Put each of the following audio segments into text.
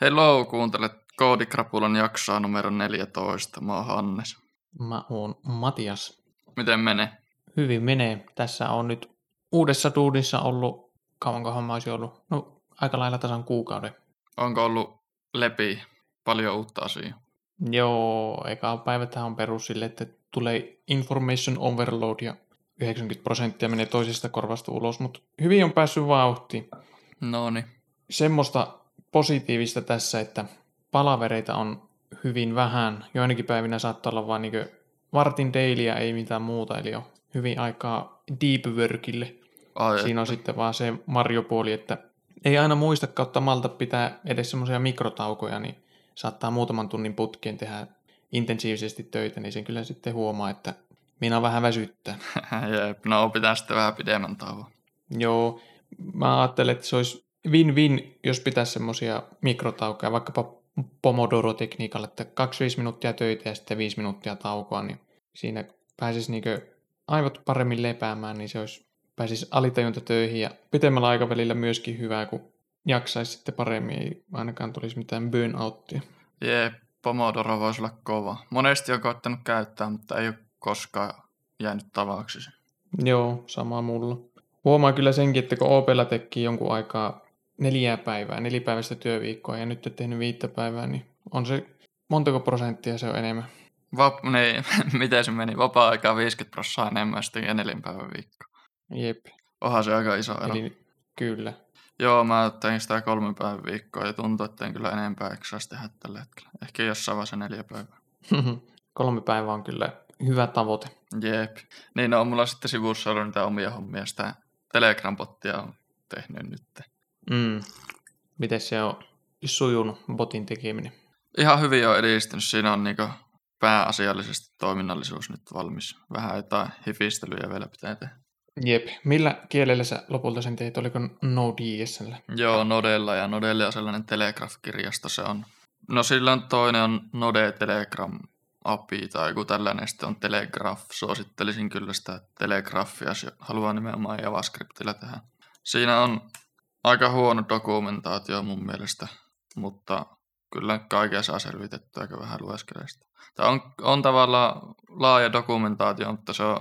Hello, kuuntelet Koodikrapulan jaksoa numero 14. Mä oon Hannes. Mä oon Matias. Miten menee? Hyvin menee. Tässä on nyt uudessa duudissa ollut, kauankohan mä olisin ollut, no aika lailla tasan kuukauden. Onko ollut lepi paljon uutta asiaa? Joo, eka päiväthän on perus sille, että tulee information overload ja 90 prosenttia menee toisesta korvasta ulos, mutta hyvin on päässyt vauhtiin. No niin. Semmoista positiivista tässä, että palavereita on hyvin vähän. Joinakin päivinä saattaa olla vain niin vartin dailyä, ei mitään muuta, eli on hyvin aikaa deep workille. Ai, Siinä on sitten vaan se marjopuoli, että ei aina muista kautta malta pitää edes semmoisia mikrotaukoja, niin saattaa muutaman tunnin putkeen tehdä intensiivisesti töitä, niin sen kyllä sitten huomaa, että minä vähän väsyttää. Jep, no pitää sitten vähän pidemmän tauon. Joo, mä ajattelen, että se olisi win-win, jos pitäisi semmoisia mikrotaukoja, vaikkapa Pomodoro-tekniikalla, että 25 minuuttia töitä ja sitten 5 minuuttia taukoa, niin siinä pääsisi niinkö aivot paremmin lepäämään, niin se olisi, pääsisi alitajuntatöihin ja pitemmällä aikavälillä myöskin hyvää, kun jaksaisi sitten paremmin, ei ainakaan tulisi mitään burnouttia. Jep, Pomodoro voisi olla kova. Monesti on koittanut käyttää, mutta ei ole koskaan jäänyt tavaksi. Joo, sama mulla. Huomaa kyllä senkin, että kun Opella teki jonkun aikaa neljää päivää, nelipäiväistä työviikkoa ja nyt on tehnyt viittä päivää, niin on se montako prosenttia se on enemmän. Vap, niin, miten se meni? Vapaa-aikaa 50 prosenttia enemmän sitten ja neljän päivän viikko. Jep, Onhan se aika iso ero. eli kyllä. Joo, mä tein sitä kolmen päivän viikkoa ja tuntuu, että en kyllä enempää eksaisi tehdä tällä hetkellä. Ehkä jossain vaiheessa neljä päivää. Kolme päivää on kyllä hyvä tavoite. Jep. Niin no, on mulla sitten sivussa ollut niitä omia hommia. Sitä Telegram-bottia on tehnyt nyt. Mm. Miten se on sujunut botin tekeminen? Ihan hyvin on edistynyt. Siinä on niinku pääasiallisesti toiminnallisuus nyt valmis. Vähän jotain hifistelyjä vielä pitää tehdä. Jep. Millä kielellä sä lopulta sen teit? Oliko Node.jsllä? Joo, Nodella ja Nodella on sellainen Telegraph-kirjasto se on. No silloin toinen on Node Telegram API tai joku tällainen, sitten on Telegraph. Suosittelisin kyllä sitä Telegraphia, jos haluaa nimenomaan JavaScriptillä tehdä. Siinä on aika huono dokumentaatio mun mielestä, mutta kyllä kaikkea saa selvitettyä aika vähän lueskeleista. Tämä on, on tavallaan laaja dokumentaatio, mutta se on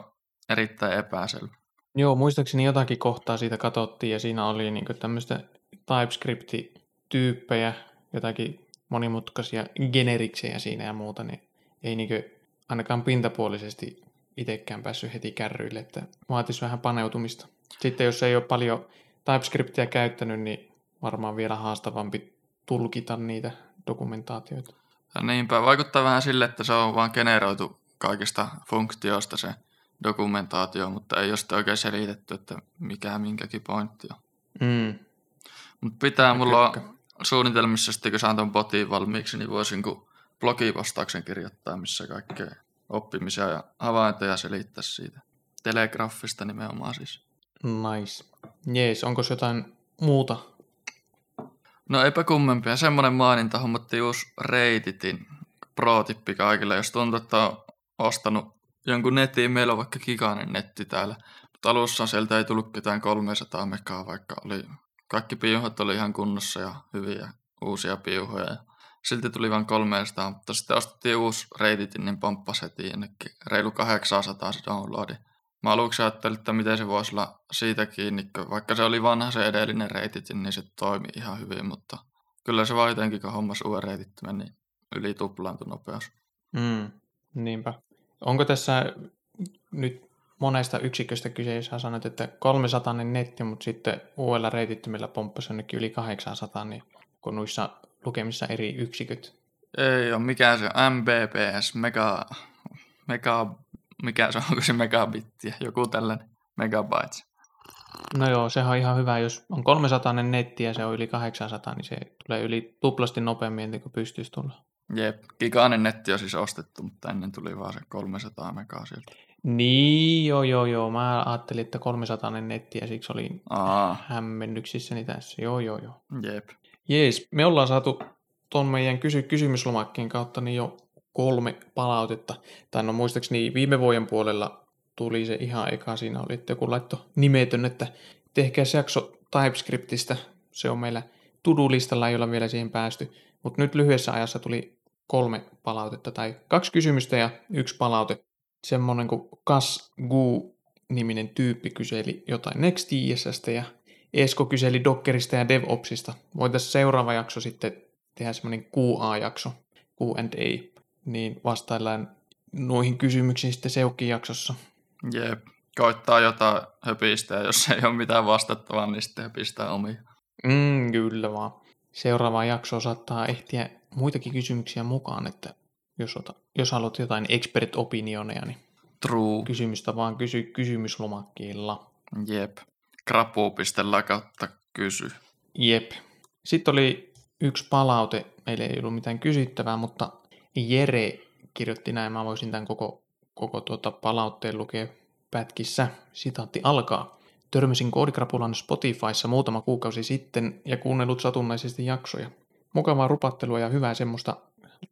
erittäin epäselvä. Joo, muistaakseni jotakin kohtaa siitä katsottiin ja siinä oli niinku tämmöistä TypeScript-tyyppejä, jotakin monimutkaisia generiksejä siinä ja muuta, niin ei niinku ainakaan pintapuolisesti itsekään päässyt heti kärryille, että vaatisi vähän paneutumista. Sitten jos ei ole paljon TypeScriptia käyttänyt, niin varmaan vielä haastavampi tulkita niitä dokumentaatioita. Ja niinpä, vaikuttaa vähän sille, että se on vaan generoitu kaikista funktioista se dokumentaatio, mutta ei ole oikein selitetty, että mikä minkäkin pointti on. Mm. Mutta pitää Ja mulla kökkä. suunnitelmissa sitten, kun saan ton botin valmiiksi, niin voisin kun blogipostauksen kirjoittaa, missä kaikkea oppimisia ja havaintoja selittää siitä. Telegraffista nimenomaan siis. Nice. Jees, onko jotain muuta? No eipä kummempia. Semmoinen maininta hommattiin uusi Reititin pro-tippi kaikille, jos tuntuu, että on ostanut jonkun netin, meillä on vaikka gigainen netti täällä. Mutta alussa sieltä ei tullut ketään 300 megaa, vaikka oli, kaikki piuhat oli ihan kunnossa ja hyviä uusia piuhoja. Ja silti tuli vain 300, mutta sitten ostettiin uusi Reititin, niin pomppasi heti jonnekin reilu 800 se downloadi. Mä aluksi ajattelin, että miten se voisi olla siitä kiinni, vaikka se oli vanha se edellinen Reititin, niin se toimi ihan hyvin, mutta kyllä se vaan jotenkin, kun hommas uuden Reitittimen, niin yli tuplaantui nopeus. Mm, niinpä. Onko tässä nyt monesta yksiköstä kyse, jos sä sanoit, että 300 netti, mutta sitten uudella reitittimellä pomppasi jonnekin yli 800, niin kun noissa lukemissa eri yksiköt. Ei ole mikään se MBPS, mega, mega, mikä se on, onko se megabittiä, joku tällainen megabytes. No joo, sehän on ihan hyvä, jos on 300 netti ja se on yli 800, niin se tulee yli tuplasti nopeammin, ennen kuin pystyisi tulla. Jep, gigainen netti on siis ostettu, mutta ennen tuli vaan se 300 megaa sieltä. Niin, joo, joo, joo. Mä ajattelin, että 300 netti ja siksi olin Aa, hämmennyksissäni tässä. Joo, joo, joo. jep. Jees, me ollaan saatu tuon meidän kysy- kysymyslomakkeen kautta niin jo kolme palautetta. Tai no muistaakseni viime vuoden puolella tuli se ihan eka. Siinä oli, että joku laitto nimetön, että tehkää jakso TypeScriptistä. Se on meillä tudulistalla ei olla vielä siihen päästy, mutta nyt lyhyessä ajassa tuli kolme palautetta tai kaksi kysymystä ja yksi palaute. Semmoinen kuin Kas Gu niminen tyyppi kyseli jotain Next.jsstä ja Esko kyseli Dockerista ja DevOpsista. Voitaisiin seuraava jakso sitten tehdä semmoinen QA-jakso, Q&A, niin vastaillaan noihin kysymyksiin sitten Seukkin jaksossa. Jep, koittaa jotain höpistä ja jos ei ole mitään vastattavaa, niin sitten höpistää omia. Mm, kyllä vaan. Seuraava jakso saattaa ehtiä muitakin kysymyksiä mukaan, että jos, ota, jos haluat jotain expert opinioneja, niin True. kysymystä vaan kysy kysymyslomakkeella. Jep. Krapu.la kautta kysy. Jep. Sitten oli yksi palaute, meillä ei ollut mitään kysyttävää, mutta Jere kirjoitti näin, mä voisin tämän koko, koko tuota palautteen lukea pätkissä. Sitaatti alkaa. Törmäsin koodikrapulan Spotifyssa muutama kuukausi sitten ja kuunnellut satunnaisesti jaksoja. Mukavaa rupattelua ja hyvää semmoista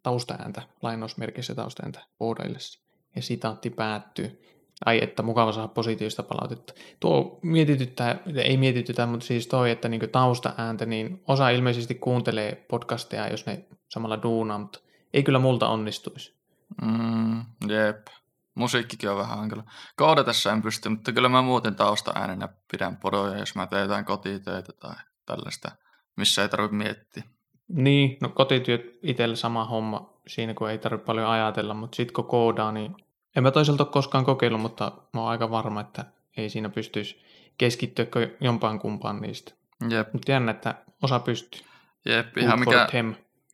taustaääntä, lainausmerkissä taustaääntä koodaillessa. Ja sitaatti päättyy. Ai että mukava saada positiivista palautetta. Tuo mietityttää, ei mietitytä, mutta siis toi, että niinku taustaääntä, niin osa ilmeisesti kuuntelee podcasteja, jos ne samalla duunaa, mutta ei kyllä multa onnistuisi. Mm, jep. Musiikkikin on vähän hankala. Koodatessa en pysty, mutta kyllä mä muuten taustaäänenä pidän podoja, jos mä teen jotain kotitöitä tai tällaista, missä ei tarvitse miettiä. Niin, no kotityöt itsellä sama homma siinä, kun ei tarvitse paljon ajatella, mutta sitten kun koodaa, niin en mä toisaalta ole koskaan kokeillut, mutta mä oon aika varma, että ei siinä pystyisi keskittyä jompaan kumpaan niistä. Jep, Mutta jännä, että osa pystyy. jep. Ihan mikä.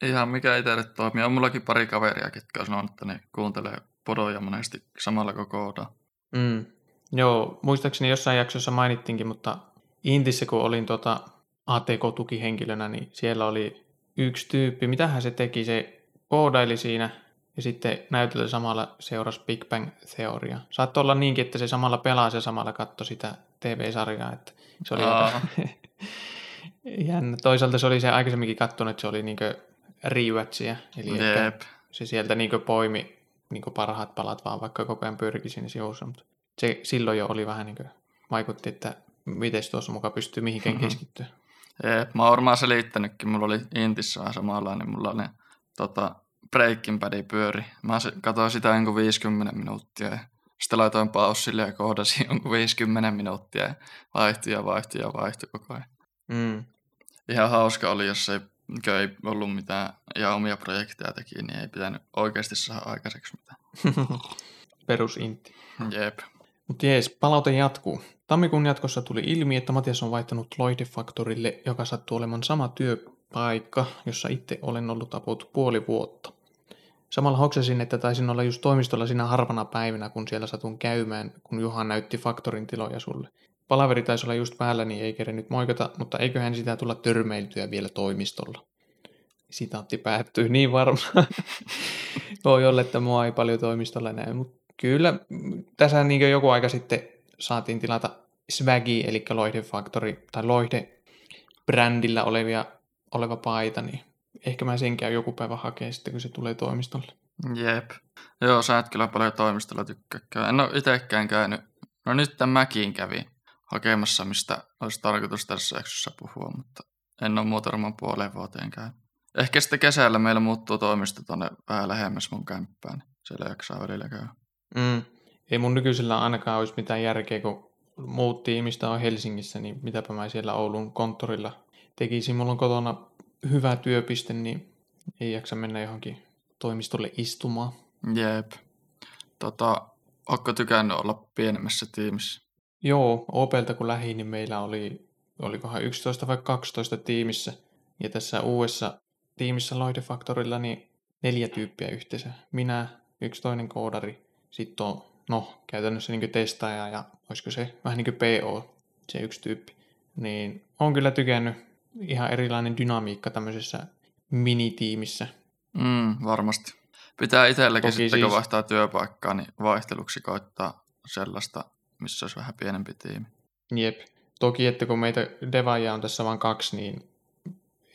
Ihan mikä itselle toimii. On mullakin pari kaveria, ketkä on sanonut, että ne kuuntelee podoja monesti samalla koodaa. Mm. Joo, muistaakseni jossain jaksossa mainittinkin, mutta Intissä kun olin tuota ATK-tukihenkilönä, niin siellä oli yksi tyyppi, mitähän se teki, se koodaili siinä ja sitten näytöllä samalla seurasi Big Bang Theoria. Saattoi olla niinkin, että se samalla pelasi ja samalla katsoi sitä TV-sarjaa, että se oli aika jännä. Toisaalta se oli se aikaisemminkin katsonut, että se oli niinkö rewatchia, eli Jep. se sieltä niinkö poimi niinkö parhaat palat vaan, vaikka koko ajan pyrki siinä sivussa, mutta se silloin jo oli vähän niinkö, vaikutti, että miten tuossa mukaan pystyy mihinkään Mhm. keskittyä. Jep. Mä oon varmaan selittänytkin. Mulla oli Intissä vähän samanlainen. Mulla oli tota, Breaking Badi pyöri. Mä katsoin sitä jonkun 50 minuuttia ja sitten laitoin paussille ja kohdasin jonkun 50 minuuttia ja vaihtui ja vaihtui ja vaihtui koko ajan. Mm. Ihan hauska oli, jos ei, kun ei ollut mitään ja omia projekteja teki, niin ei pitänyt oikeasti saada aikaiseksi mitään. Perusintti. Jep. Mutta jees, palaute jatkuu. Tammikuun jatkossa tuli ilmi, että Matias on vaihtanut Loide Factorille, joka sattuu olemaan sama työpaikka, jossa itse olen ollut about puoli vuotta. Samalla hoksasin, että taisin olla just toimistolla siinä harvana päivänä, kun siellä satun käymään, kun Juha näytti Faktorin tiloja sulle. Palaveri taisi olla just päällä, niin ei kerennyt moikata, mutta eiköhän sitä tulla törmeiltyä vielä toimistolla. Sitaatti päättyy niin varmaan. Voi olla, että mua ei paljon toimistolla näy, mutta kyllä tässä niin joku aika sitten saatiin tilata Swaggy, eli Loihde Factory, tai Loihde brändillä olevia, oleva paita, niin ehkä mä sen käyn joku päivä hakee sitten, kun se tulee toimistolle. Jep. Joo, sä et kyllä paljon toimistolla tykkää. En ole itsekään käynyt. No nyt tämän mäkiin kävin hakemassa, mistä olisi tarkoitus tässä jaksossa puhua, mutta en ole muuta varmaan puoleen vuoteen käynyt. Ehkä sitten kesällä meillä muuttuu toimisto tuonne vähän lähemmäs mun kämppään, niin siellä jaksaa välillä käydä. Mm. Ei mun nykyisellä ainakaan olisi mitään järkeä, kun muut tiimistä on Helsingissä, niin mitäpä mä siellä Oulun konttorilla tekisin. Mulla on kotona hyvä työpiste, niin ei jaksa mennä johonkin toimistolle istumaan. Jep. Tota, ootko tykännyt olla pienemmässä tiimissä? Joo, Opelta kun lähdin, niin meillä oli, olikohan 11 vai 12 tiimissä. Ja tässä uudessa tiimissä Loide Factorilla niin neljä tyyppiä yhteensä. Minä, yksi toinen koodari, sitten on, no, käytännössä niin testaaja ja olisiko se vähän niin kuin PO, se yksi tyyppi. Niin on kyllä tykännyt ihan erilainen dynamiikka tämmöisessä minitiimissä. Mm, varmasti. Pitää itselläkin Toki sitten, kun siis- vaihtaa työpaikkaa, niin vaihteluksi koittaa sellaista, missä olisi vähän pienempi tiimi. Jep. Toki, että kun meitä devaajia on tässä vain kaksi, niin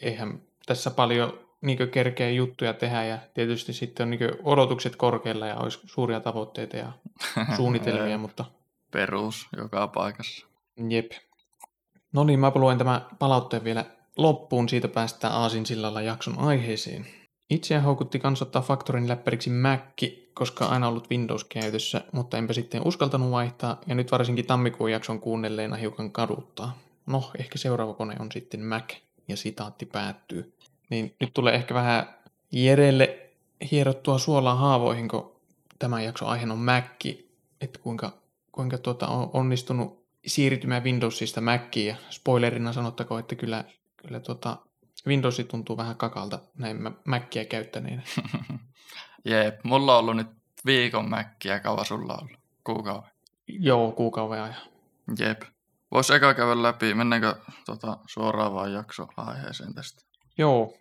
eihän tässä paljon niin kerkeä juttuja tehdä ja tietysti sitten on niin odotukset korkealla ja olisi suuria tavoitteita ja suunnitelmia, mutta Perus joka paikassa. jep. No niin, mä luen tämän palautteen vielä loppuun, siitä päästään Aasinsillalla jakson aiheeseen. Itseä houkutti kansottaa Factorin läppäriksi Mac, koska aina ollut Windows käytössä, mutta enpä sitten uskaltanut vaihtaa, ja nyt varsinkin tammikuun jakson kuunnelleena hiukan kaduttaa. No, ehkä seuraava kone on sitten Mac, ja sitaatti päättyy. Niin nyt tulee ehkä vähän Jerelle hierottua suolaa haavoihin, kun tämä jakso aihe on Mac, että kuinka, kuinka tuota on onnistunut siirtymään Windowsista Maciin, ja spoilerina sanottakoon, että kyllä, kyllä tuota Windows tuntuu vähän kakalta näin Mackiä käyttäneenä. Jep, mulla on ollut nyt viikon Mackiä, kauan sulla on ollut? Kuukauden? Joo, kuukauden ajan. Jep. Voisi eka käydä läpi, mennäänkö tota, suoraan vaan jakso aiheeseen tästä? Joo.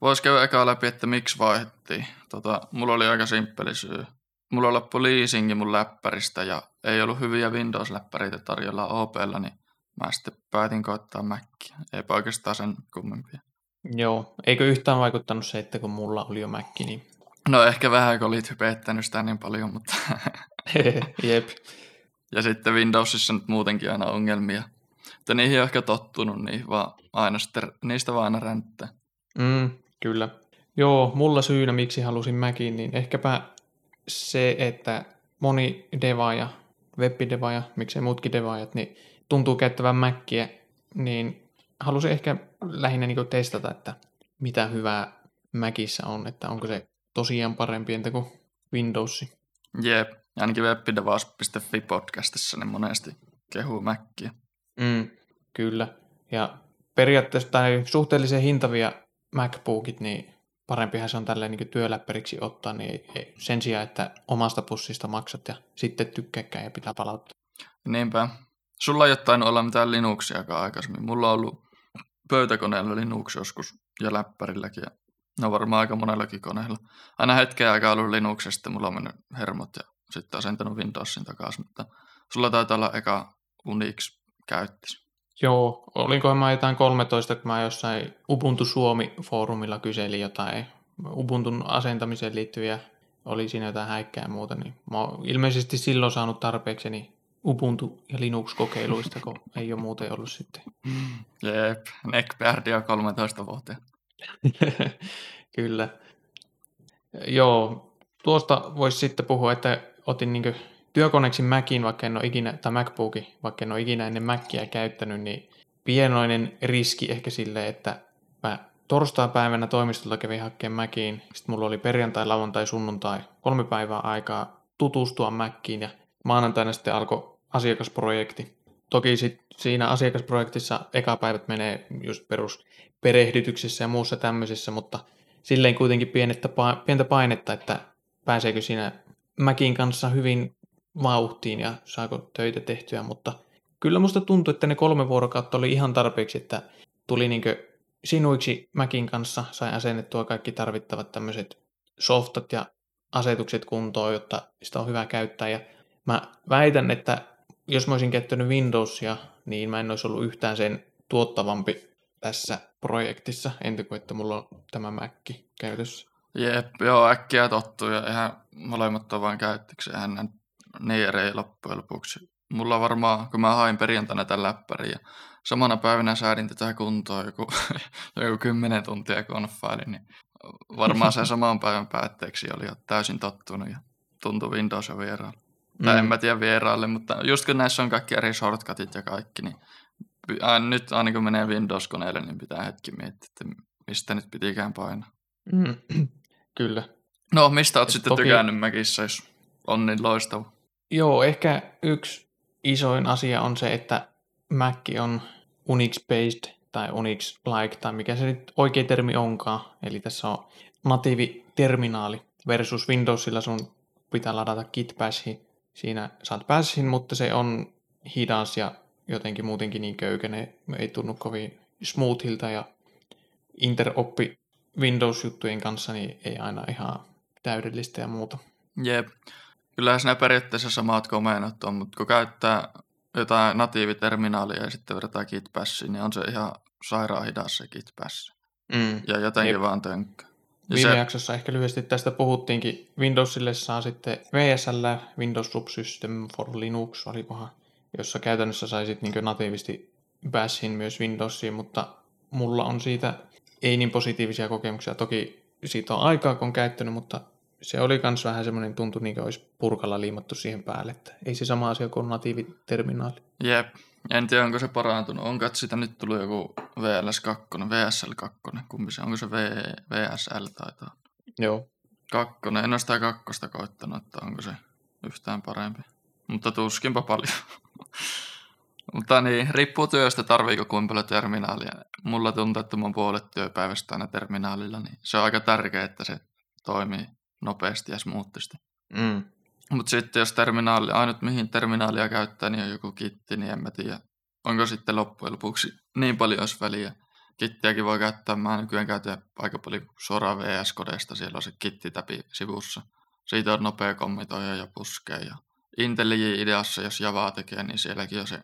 Voisi käydä eka läpi, että miksi vaihdettiin. Tota, mulla oli aika simppeli syy. Mulla loppui leasingi mun läppäristä ja ei ollut hyviä Windows-läppäreitä tarjolla OPlla, niin mä sitten päätin koittaa Mackia. Eipä oikeastaan sen kummempia. Joo, eikö yhtään vaikuttanut se, että kun mulla oli jo Mac, niin... No ehkä vähän, kun olit hypeettänyt sitä niin paljon, mutta... Jep. Ja sitten Windowsissa nyt muutenkin aina ongelmia. Mutta niihin on ehkä tottunut, niin vaan aina sitten, niistä vaan aina ränttää. Mm, kyllä. Joo, mulla syynä miksi halusin Macin, niin ehkäpä se, että moni devaaja, webidevaaja, miksei muutkin devaajat, niin tuntuu käyttävän Mackiä, niin halusin ehkä lähinnä niin testata, että mitä hyvää Macissa on, että onko se tosiaan parempi entä kuin Windows. Jep, ainakin webdevaus.fi podcastissa niin monesti kehuu Mackiä. Mm, kyllä, ja periaatteessa tai suhteellisen hintavia MacBookit, niin parempihan se on tälleen niin työläppäriksi ottaa, niin ei, sen sijaan, että omasta pussista maksat ja sitten tykkääkään ja pitää palauttaa. Niinpä. Sulla ei jotain olla mitään Linuxiakaan aikaisemmin. Mulla on ollut pöytäkoneella Linux joskus ja läppärilläkin. Ja no varmaan aika monellakin koneella. Aina hetken aikaa ollut Linux ja sitten mulla on mennyt hermot ja sitten asentanut Windowsin takaisin. Mutta sulla taitaa olla eka Unix käyttis. Joo, olinko mä jotain 13, kun mä jossain Ubuntu Suomi-foorumilla kyselin jotain Ubuntun asentamiseen liittyviä, oli siinä jotain häikkää ja muuta, niin mä oon ilmeisesti silloin saanut tarpeekseni Ubuntu- ja Linux-kokeiluista, kun ei ole muuten ollut sitten. Jep, neckbeardia on 13 vuotta. Kyllä. Joo, tuosta voisi sitten puhua, että otin niin työkoneeksi Macin, vaikka en ole ikinä, tai MacBookin, vaikka en ole ikinä ennen Macia käyttänyt, niin pienoinen riski ehkä sille, että mä torstai-päivänä toimistolta kävin hakkeen Maciin, sitten mulla oli perjantai, lauantai, sunnuntai, kolme päivää aikaa tutustua Maciin ja maanantaina sitten alkoi asiakasprojekti. Toki sit siinä asiakasprojektissa eka päivät menee just perus perehdytyksessä ja muussa tämmöisessä, mutta silleen kuitenkin pienettä, pientä painetta, että pääseekö siinä Mäkin kanssa hyvin vauhtiin ja saako töitä tehtyä, mutta kyllä musta tuntui, että ne kolme vuorokautta oli ihan tarpeeksi, että tuli niinkö sinuiksi Mäkin kanssa, sai asennettua kaikki tarvittavat tämmöiset softat ja asetukset kuntoon, jotta sitä on hyvä käyttää. Ja mä väitän, että jos mä olisin käyttänyt Windowsia, niin mä en olisi ollut yhtään sen tuottavampi tässä projektissa, entä kuin että mulla on tämä Mac käytössä. Jep, joo, äkkiä tottuu ja ihan molemmat on vain käyttöksi. Eihän niin eri loppujen lopuksi. Mulla varmaan, kun mä hain perjantaina tämän läppärin ja samana päivänä säädin tätä kuntoa joku, joku kymmenen tuntia konfaili, niin varmaan se saman päivän päätteeksi oli jo täysin tottunut ja tuntui Windows jo vieraalle. Mm. Tai en mä tiedä vieraalle, mutta just kun näissä on kaikki eri shortcutit ja kaikki, niin nyt aina kun menee Windows-koneelle, niin pitää hetki miettiä, että mistä nyt pitikään painaa. Mm. Kyllä. No, mistä oot Et sitten toki... tykännyt Mäkissä, jos on niin loistava? Joo, ehkä yksi isoin asia on se, että Mac on Unix-based tai Unix-like tai mikä se nyt oikea termi onkaan. Eli tässä on natiiviterminaali versus Windowsilla sun pitää ladata kitbashi. Siinä saat bashin, mutta se on hidas ja jotenkin muutenkin niin köykäinen, ei tunnu kovin smoothilta ja interoppi Windows-juttujen kanssa niin ei aina ihan täydellistä ja muuta. Jep. Kyllähän siinä periaatteessa samat komennot on, mutta kun käyttää jotain natiiviterminaalia ja sitten vertaa kitbassiin, niin on se ihan sairaan hidas se kitbass. Mm. Ja jotenkin Jep. vaan tönkkä. Viime se- jaksossa ehkä lyhyesti tästä puhuttiinkin. Windowsille saa sitten VSL, Windows Subsystem for Linux, olikohan, jossa käytännössä saisit niin natiivisti Bashin myös Windowsiin, mutta mulla on siitä ei niin positiivisia kokemuksia. Toki siitä on aikaa, kun on käyttänyt, mutta se oli myös vähän semmoinen tuntu, niin kuin olisi purkalla liimattu siihen päälle. Että ei se sama asia kuin natiiviterminaali. Jep. En tiedä, onko se parantunut. Onko että siitä nyt tullut joku VLS2, VSL2, kumpi se, onko se v, VSL taitaa. Joo. Kakkonen, en ole sitä kakkosta koittanut, että onko se yhtään parempi. Mutta tuskinpa paljon. Mutta niin, riippuu työstä, tarviiko kuinka paljon terminaalia. Mulla tuntuu, että mun puolet työpäivästä aina terminaalilla, niin se on aika tärkeää, että se toimii nopeasti ja smoothisti. Mm. Mutta sitten jos terminaali, ainut mihin terminaalia käyttää, niin on joku kitti, niin en mä tiedä. Onko sitten loppujen lopuksi niin paljon olisi väliä. Kittiäkin voi käyttää, mä nykyään käytän aika paljon suoraan VS-kodeista, siellä on se kitti täpi sivussa. Siitä on nopea kommitoija ja puskee. Ja IntelliJ-ideassa, jos Javaa tekee, niin sielläkin on se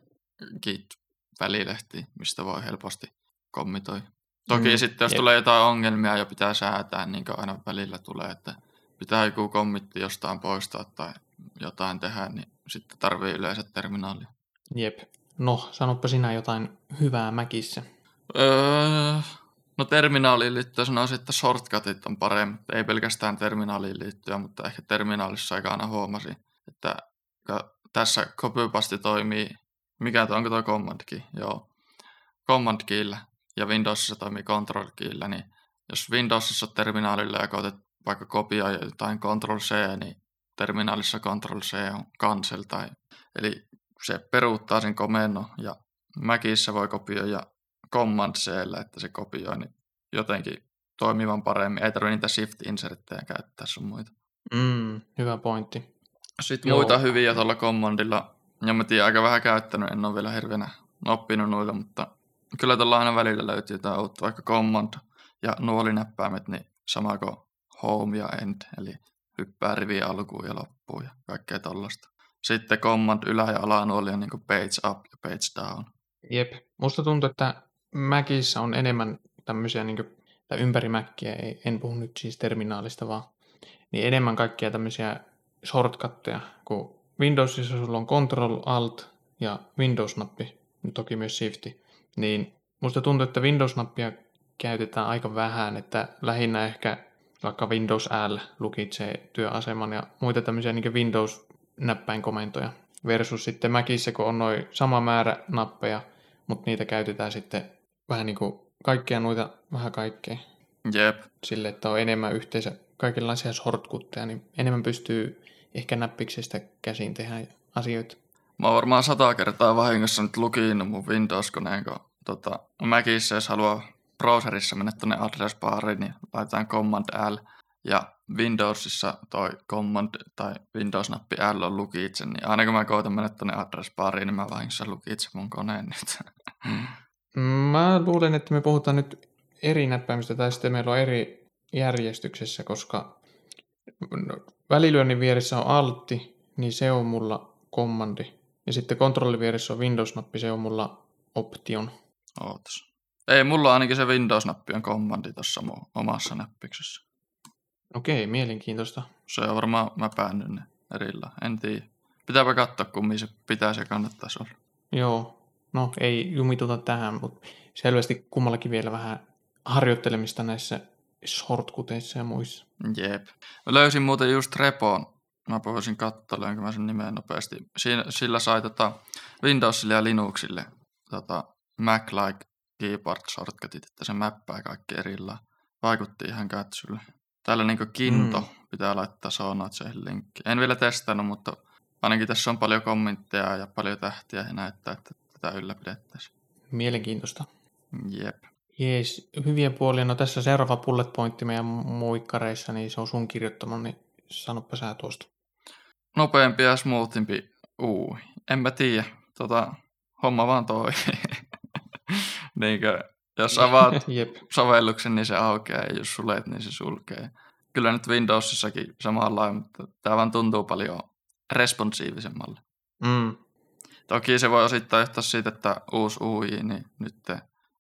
Git-välilehti, mistä voi helposti kommitoi. Toki Mm, mm, sitten jos jep. tulee jotain ongelmia ja pitää säätää, niin kuin aina välillä tulee, että pitää joku kommitti jostain poistaa tai jotain tehdä, niin sitten tarvii yleensä terminaalia. Jep. No, sanoppa sinä jotain hyvää Mäkissä. Öö, no terminaaliin liittyen sanoisin, että shortcutit on paremmat. Ei pelkästään terminaaliin liittyen, mutta ehkä terminaalissa aika aina huomasin, että tässä copypasti toimii, mikä tuo, onko tuo command key? Joo, command keyllä ja Windowsissa toimii control keyllä, niin jos Windowsissa terminaalilla ja koetat vaikka kopioida jotain control C, niin terminaalissa control C on cancel tai, eli se peruuttaa sen komennon ja Macissä voi kopioida command c että se kopioi niin jotenkin toimivan paremmin. Ei tarvitse niitä shift inserttejä käyttää sun muita. Mm, hyvä pointti. Sitten Joo. muita hyviä tuolla commandilla, ja mä tiedän aika vähän käyttänyt, en ole vielä hirveänä oppinut noita, mutta kyllä tuolla aina välillä löytyy jotain uutta, vaikka command ja nuolinäppäimet, niin sama kuin home ja end, eli hyppää rivi alkuun ja loppuun ja kaikkea tollasta. Sitten command ylä- ja alanuoli on niin page up ja page down. Jep. Musta tuntuu, että Macissä on enemmän tämmöisiä niin kuin, tai ympäri Mäkkiä, ei, en puhu nyt siis terminaalista vaan, niin enemmän kaikkia tämmöisiä shortcutteja, kun Windowsissa sulla on Control, Alt ja Windows-nappi, toki myös Shifti, niin musta tuntuu, että Windows-nappia käytetään aika vähän, että lähinnä ehkä vaikka Windows L lukitsee työaseman ja muita tämmöisiä niin Windows-näppäinkomentoja versus sitten Macissa, kun on noin sama määrä nappeja, mutta niitä käytetään sitten vähän niin kuin kaikkea noita, vähän kaikkea Jep, sille, että on enemmän yhteensä kaikenlaisia shortcutteja, niin enemmän pystyy ehkä näppiksestä käsin tehdä asioita. Mä varmaan sata kertaa vahingossa nyt lukinut mun Windows-koneen, kun tota, Macissä jos haluaa browserissa mennä tuonne address bariin, niin laitetaan Command L. Ja Windowsissa toi Command tai Windows-nappi L on lukitse, niin aina kun mä koitan mennä tuonne address bariin, niin mä vahingossa lukitse mun koneen nyt. Mä luulen, että me puhutaan nyt eri näppäimistä tai sitten meillä on eri järjestyksessä, koska välilyönnin vieressä on altti, niin se on mulla kommandi. Ja sitten kontrollin vieressä on Windows-nappi, se on mulla option. Ootas. Ei, mulla ainakin se Windows-nappi on kommandi tuossa mun omassa näppiksessä. Okei, mielenkiintoista. Se on varmaan mä päännyn ne erillä. En tiedä. Pitääpä katsoa, kummin se pitäisi ja kannattaisi olla. Joo, no ei jumituta tähän, mutta selvästi kummallakin vielä vähän harjoittelemista näissä shortcuteissa ja muissa. Jep. Mä löysin muuten just repon. Mä voisin katsoa, löinkö mä sen nimen nopeasti. Siinä, sillä sai tota Windowsille ja Linuxille tota Mac-like keyboard shortcutit, että se mäppää kaikki erillään. Vaikutti ihan kätsylle. Täällä niinku Kinto Mm. pitää laittaa siihen linkki. En vielä testannut, mutta ainakin tässä on paljon kommentteja ja paljon tähtiä ja näyttää, että tätä ylläpidettäisiin. Mielenkiintoista. Jep. Jees, hyviä puolia. No tässä seuraava bullet pointti meidän muikkareissa, niin se on sun kirjoittama, niin sanoppa sä tuosta. nopeampi ja smoothimpi uu. En mä tiedä. Tota, homma vaan toimii. Niinkö, jos avaat Jep. sovelluksen, niin se aukeaa, ja jos sulet, niin se sulkee. Kyllä nyt Windowsissakin samalla mutta tämä vaan tuntuu paljon responsiivisemmalle. Mm. Toki se voi osittain johtaa siitä, että uusi UI, niin nyt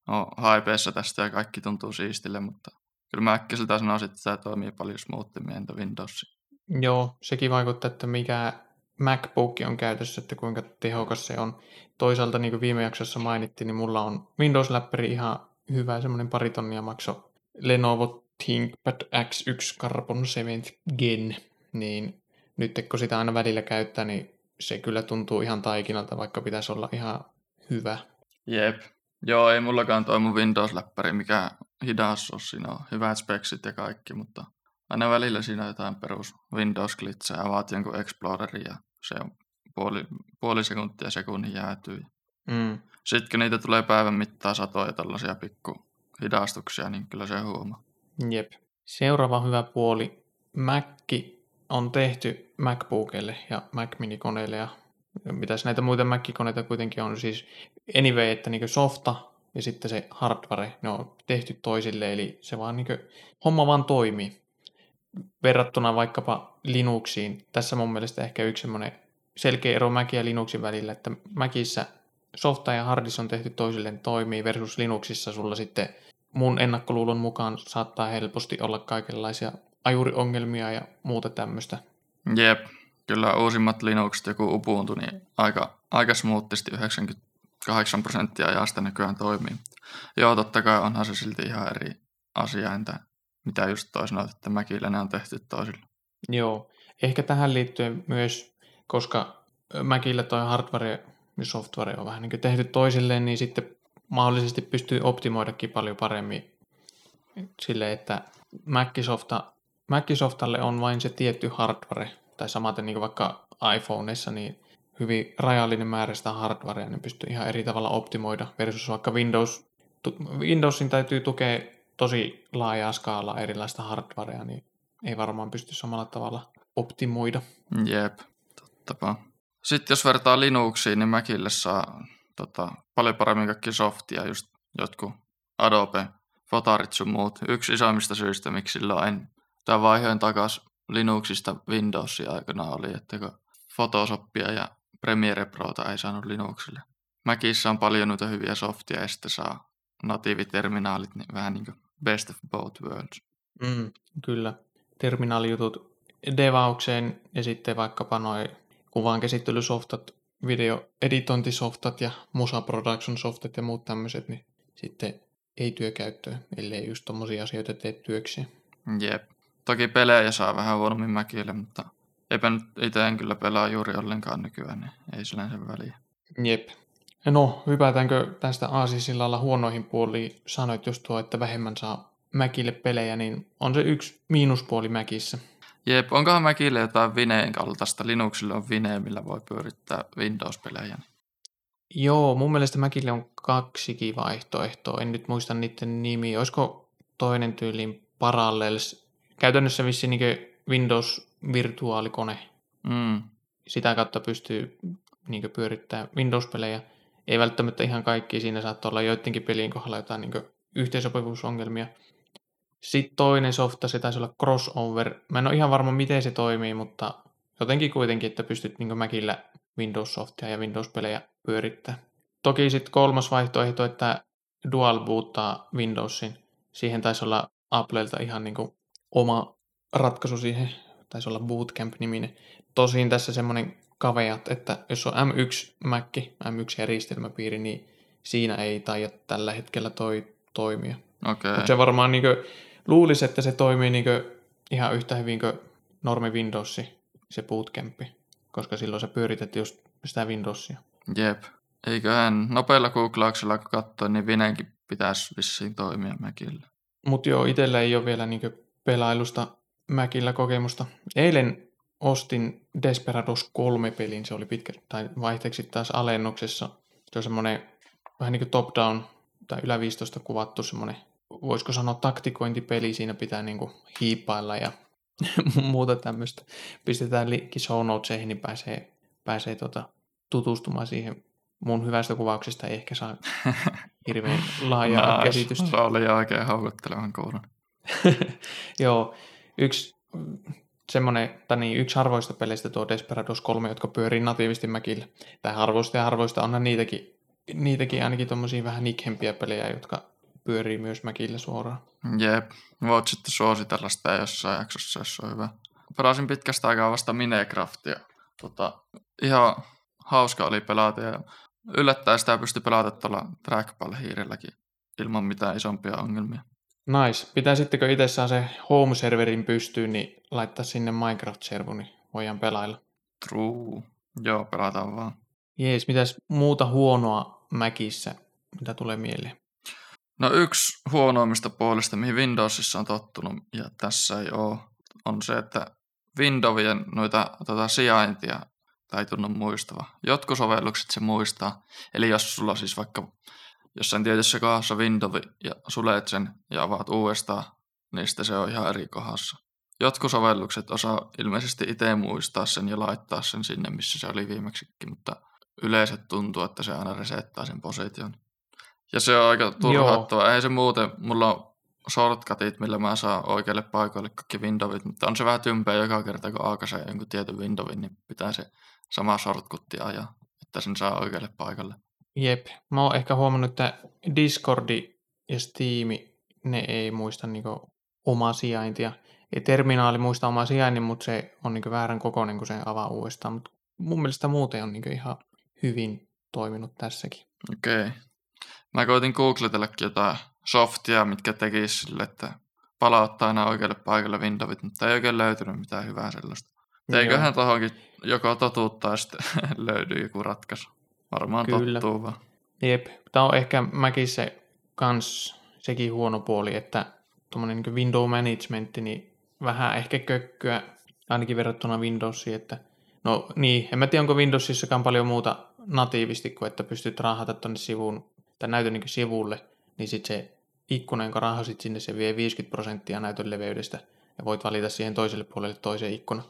on haipeessa tästä ja kaikki tuntuu siistille, mutta kyllä mä äkkiseltä sanoisin, että tämä toimii paljon smoothimmin entä Windows. Joo, sekin vaikuttaa, että mikä MacBook on käytössä, että kuinka tehokas se on. Toisaalta, niin kuin viime jaksossa mainittiin, niin mulla on Windows-läppäri ihan hyvä, semmoinen pari tonnia makso Lenovo ThinkPad X1 Carbon 7 Gen, niin nyt kun sitä aina välillä käyttää, niin se kyllä tuntuu ihan taikinalta, vaikka pitäisi olla ihan hyvä. Jep. Joo, ei mullakaan toi mun Windows-läppäri, mikä hidas on. Siinä on hyvät speksit ja kaikki, mutta aina välillä siinä jotain perus windows glitchejä avaat jonkun Explorerin ja se on puoli, puoli sekuntia sekunnin jäätyy. Mm. Sitten kun niitä tulee päivän mittaan satoja tällaisia pikku hidastuksia, niin kyllä se huomaa. Jep. Seuraava hyvä puoli. Mac on tehty MacBookille ja Mac minikoneille ja mitäs näitä muita Mac-koneita kuitenkin on siis anyway, että niin softa ja sitten se hardware, ne on tehty toisille, eli se vaan niin homma vaan toimii. Verrattuna vaikkapa Linuxiin, tässä mun mielestä ehkä yksi selkeä ero Macin ja Linuxin välillä, että Macissa softa ja hardis on tehty toisilleen toimii versus Linuxissa sulla sitten mun ennakkoluulon mukaan saattaa helposti olla kaikenlaisia ajuriongelmia ja muuta tämmöistä. Jep, kyllä uusimmat Linuxit, joku Ubuntu, niin aika, aika smoothisti 98 prosenttia ajasta nykyään toimii. Joo, totta kai onhan se silti ihan eri asia, entä mitä just toisaalta, että Mäkillä ne on tehty toisille. Joo, ehkä tähän liittyen myös, koska Mäkillä toi hardware ja software on vähän niin tehty toisilleen, niin sitten mahdollisesti pystyy optimoidakin paljon paremmin sille, että Microsofta, Microsoftalle on vain se tietty hardware, tai samaten niin vaikka iPhoneissa, niin hyvin rajallinen määrä sitä hardwarea, niin pystyy ihan eri tavalla optimoida versus vaikka Windows, Windowsin täytyy tukea tosi laajaa skaalaa erilaista hardwarea, niin ei varmaan pysty samalla tavalla optimoida. Jep, tottapa. Sitten jos vertaa Linuxiin, niin Macille saa tota, paljon paremmin kaikki softia, just jotkut Adobe, Fotarit sun muut. Yksi isoimmista syistä, miksi silloin tämä vaihoin takaisin Linuxista Windowsia aikana oli, että kun Photoshopia ja Premiere Prota ei saanut Linuxille. Macissa on paljon noita hyviä softia ja sitten saa natiiviterminaalit, niin vähän niin kuin best of both worlds. Mm, kyllä. Terminaalijutut devaukseen ja sitten vaikkapa noin kuvan käsittelysoftat, videoeditointisoftat ja musa production softat ja muut tämmöiset, niin sitten ei työkäyttöön, ellei just tommosia asioita tee työksi. Jep. Toki pelejä saa vähän huonommin mäkille, mutta eipä nyt itse en kyllä pelaa juuri ollenkaan nykyään, niin ei sillä sen väliä. Jep. No, hypätäänkö tästä aasisillalla huonoihin puoliin? Sanoit just tuo, että vähemmän saa Mäkille pelejä, niin on se yksi miinuspuoli Mäkissä. Jep, onkohan Mäkille jotain Vineen kaltaista? Linuxille on Vine, millä voi pyörittää Windows-pelejä. Joo, mun mielestä Mäkille on kaksikin vaihtoehtoa. En nyt muista niiden nimi. Olisiko toinen tyyliin Parallels? Käytännössä vissi niin Windows-virtuaalikone. Mm. Sitä kautta pystyy niin pyörittämään Windows-pelejä. Ei välttämättä ihan kaikki, siinä saattaa olla joidenkin pelien kohdalla jotain niin yhteensopivuusongelmia. Sitten toinen softa, se taisi olla crossover. Mä en ole ihan varma, miten se toimii, mutta jotenkin kuitenkin, että pystyt niin Macillä Windows-softia ja Windows-pelejä pyörittää. Toki sitten kolmas vaihtoehto, että dual boottaa Windowsin. Siihen taisi olla Applelta ihan niin oma ratkaisu siihen, taisi olla Bootcamp-niminen. Tosin tässä semmoinen kaveat, että jos on M1 Mac, M1-järjestelmäpiiri, niin siinä ei taida tällä hetkellä toi toimia. Okay. Mutta se varmaan niin luulisi, että se toimii niin ihan yhtä hyvin kuin normi Windowsi, se bootcampi, koska silloin se pyöritettiin just sitä Windowsia. Jep. Eiköhän nopealla googlauksella kun katsoo, niin Vinenkin pitäisi vissiin toimia Macillä. Mutta joo, itsellä ei ole vielä niin pelailusta Macillä kokemusta. Eilen ostin Desperados 3 pelin, se oli pitkä, tai vaihteeksi taas alennuksessa. Se on semmoinen vähän niin kuin top-down tai ylä 15 kuvattu semmoinen, voisiko sanoa taktikointipeli, siinä pitää niin kuin hiipailla ja muuta tämmöistä. Pistetään linkki show notesihin, niin pääsee, pääsee tota, tutustumaan siihen. Mun hyvästä kuvauksesta ei ehkä saa hirveän laajaa nice. käsitystä. Se oli oikein haukuttelevan koulun. Joo, yksi semmoinen, tai niin, yksi harvoista peleistä tuo Desperados 3, jotka pyörii natiivisti Mäkillä. Tai harvoista ja harvoista onhan niitäkin, niitäkin ainakin tuommoisia vähän nikhempiä pelejä, jotka pyörii myös Mäkillä suoraan. Jep, voit sitten suositella sitä jossain jaksossa, jos on hyvä. Pelasin pitkästä aikaa vasta Minecraftia. Tota, ihan hauska oli pelata ja yllättäen sitä pystyi pelata tuolla trackball-hiirelläkin ilman mitään isompia ongelmia. Nice. Itse saa se home-serverin pystyyn, niin laittaa sinne Minecraft-servu, niin voidaan pelailla. True. Joo, pelataan vaan. Jees, mitäs muuta huonoa Mäkissä, mitä tulee mieleen? No yksi huonoimmista puolista, mihin Windowsissa on tottunut, ja tässä ei ole, on se, että Windowsien noita tota, sijaintia tai tunnu muistava. Jotkut sovellukset se muistaa. Eli jos sulla siis vaikka jossain tietyssä kohdassa Windows ja sulet sen ja avaat uudestaan, niin sitten se on ihan eri kohdassa. Jotkut sovellukset osaa ilmeisesti itse muistaa sen ja laittaa sen sinne, missä se oli viimeksikin, mutta yleensä tuntuu, että se aina resettaa sen position. Ja se on aika turhauttava. Ei se muuten, mulla on shortcutit, millä mä saan oikealle paikoille kaikki Windowsit, mutta on se vähän tympeä joka kerta, kun aukaisee jonkun tietyn Windowin, niin pitää se sama shortcutti ajaa, että sen saa oikealle paikalle. Jep, mä oon ehkä huomannut, että Discordi ja Steam, ne ei muista niinku omaa sijaintia. Ja terminaali muistaa omaa sijainnin, mutta se on niinku väärän kokoinen, kun se avaa uudestaan. Mutta mun mielestä muuten on niinku ihan hyvin toiminut tässäkin. Okei. Okay. Mä koitin googlatellakin jotain softia, mitkä tekis sille, että palauttaa aina oikealle paikalle Windowsit, mutta ei oikein löytynyt mitään hyvää sellaista. Eiköhän tuohonkin joko totuuttaa sitten löydy joku ratkaisu. Varmaan Kyllä. tottuu vaan. Jep, tämä on ehkä mäkin se kans sekin huono puoli, että tuommoinen niin window management, niin vähän ehkä kökkyä, ainakin verrattuna Windowsiin, että no niin, en mä tiedä, onko Windowsissakaan paljon muuta natiivisti kuin, että pystyt raahata tuonne sivuun, tai näytön niin sivulle, niin sitten se ikkuna, jonka raahasit sinne, se vie 50 prosenttia näytön leveydestä, ja voit valita siihen toiselle puolelle toisen ikkuna.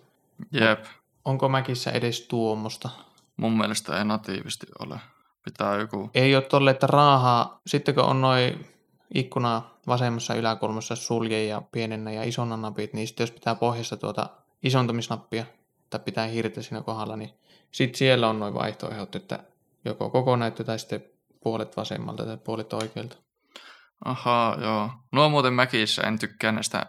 Jep. Onko Mäkissä edes tuommoista? Mun mielestä ei natiivisti ole. Pitää joku... Ei ole tolle, että raahaa, sitten kun on noin ikkuna vasemmassa yläkulmassa sulje ja pienennä ja isonna napit, niin sitten jos pitää pohjassa tuota isontamisnappia tai pitää hirtä siinä kohdalla, niin sitten siellä on noin vaihtoehdot, että joko koko näyttö tai sitten puolet vasemmalta tai puolet oikealta. Ahaa, joo. Nuo muuten mäkissä en tykkää näistä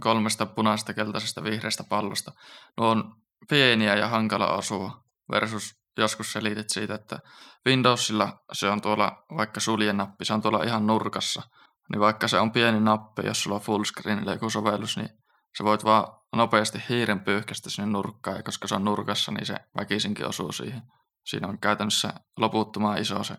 kolmesta punaista, keltaisesta, vihreästä pallosta. Nuo on pieniä ja hankala asua versus joskus selitit siitä, että Windowsilla se on tuolla vaikka suljenappi, se on tuolla ihan nurkassa. Niin vaikka se on pieni nappi, jos sulla on fullscreenillä joku sovellus, niin sä voit vaan nopeasti hiiren pyyhkästä sinne nurkkaan, ja koska se on nurkassa, niin se väkisinkin osuu siihen. Siinä on käytännössä loputtomaan iso se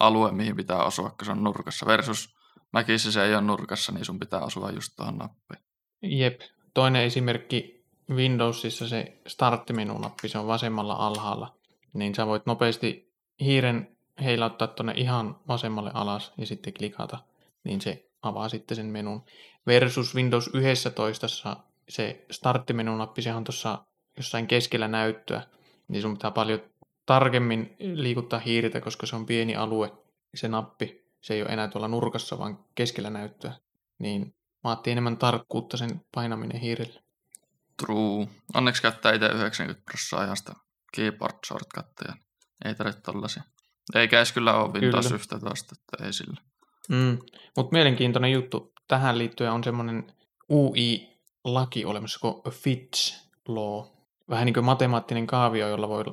alue, mihin pitää osua, kun se on nurkassa. Versus väkissä se ei ole nurkassa, niin sun pitää osua just tuohon nappiin. Jep. Toinen esimerkki Windowsissa se starttimenunappi, se on vasemmalla alhaalla, niin sä voit nopeasti hiiren heilauttaa tuonne ihan vasemmalle alas ja sitten klikata, niin se avaa sitten sen menun. Versus Windows 11 se starttimenunappi, se on tuossa jossain keskellä näyttöä, niin sun pitää paljon tarkemmin liikuttaa hiirtä, koska se on pieni alue, se nappi. Se ei ole enää tuolla nurkassa, vaan keskellä näyttöä. Niin vaatii enemmän tarkkuutta sen painaminen hiirelle. True. Onneksi käyttää itse 90 prosenttia ajasta keyboard shortcutteja. Ei tarvitse tollasia. Eikä edes kyllä ole Windows kyllä. 11, että ei sillä. Mm. Mutta mielenkiintoinen juttu tähän liittyen on semmoinen UI-laki olemassa kuin Fitch Law. Vähän niin kuin matemaattinen kaavio, jolla voi,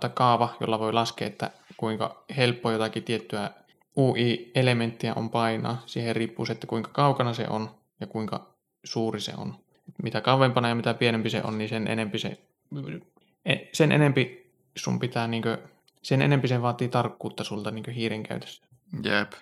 tai kaava, jolla voi laskea, että kuinka helppo jotakin tiettyä UI-elementtiä on painaa. Siihen riippuu se, että kuinka kaukana se on ja kuinka suuri se on mitä kauempana ja mitä pienempi se on, niin sen enempi se, e, sen enempi sun pitää niinkö, sen enempi se vaatii tarkkuutta sulta niinkö hiiren käytössä. Jep.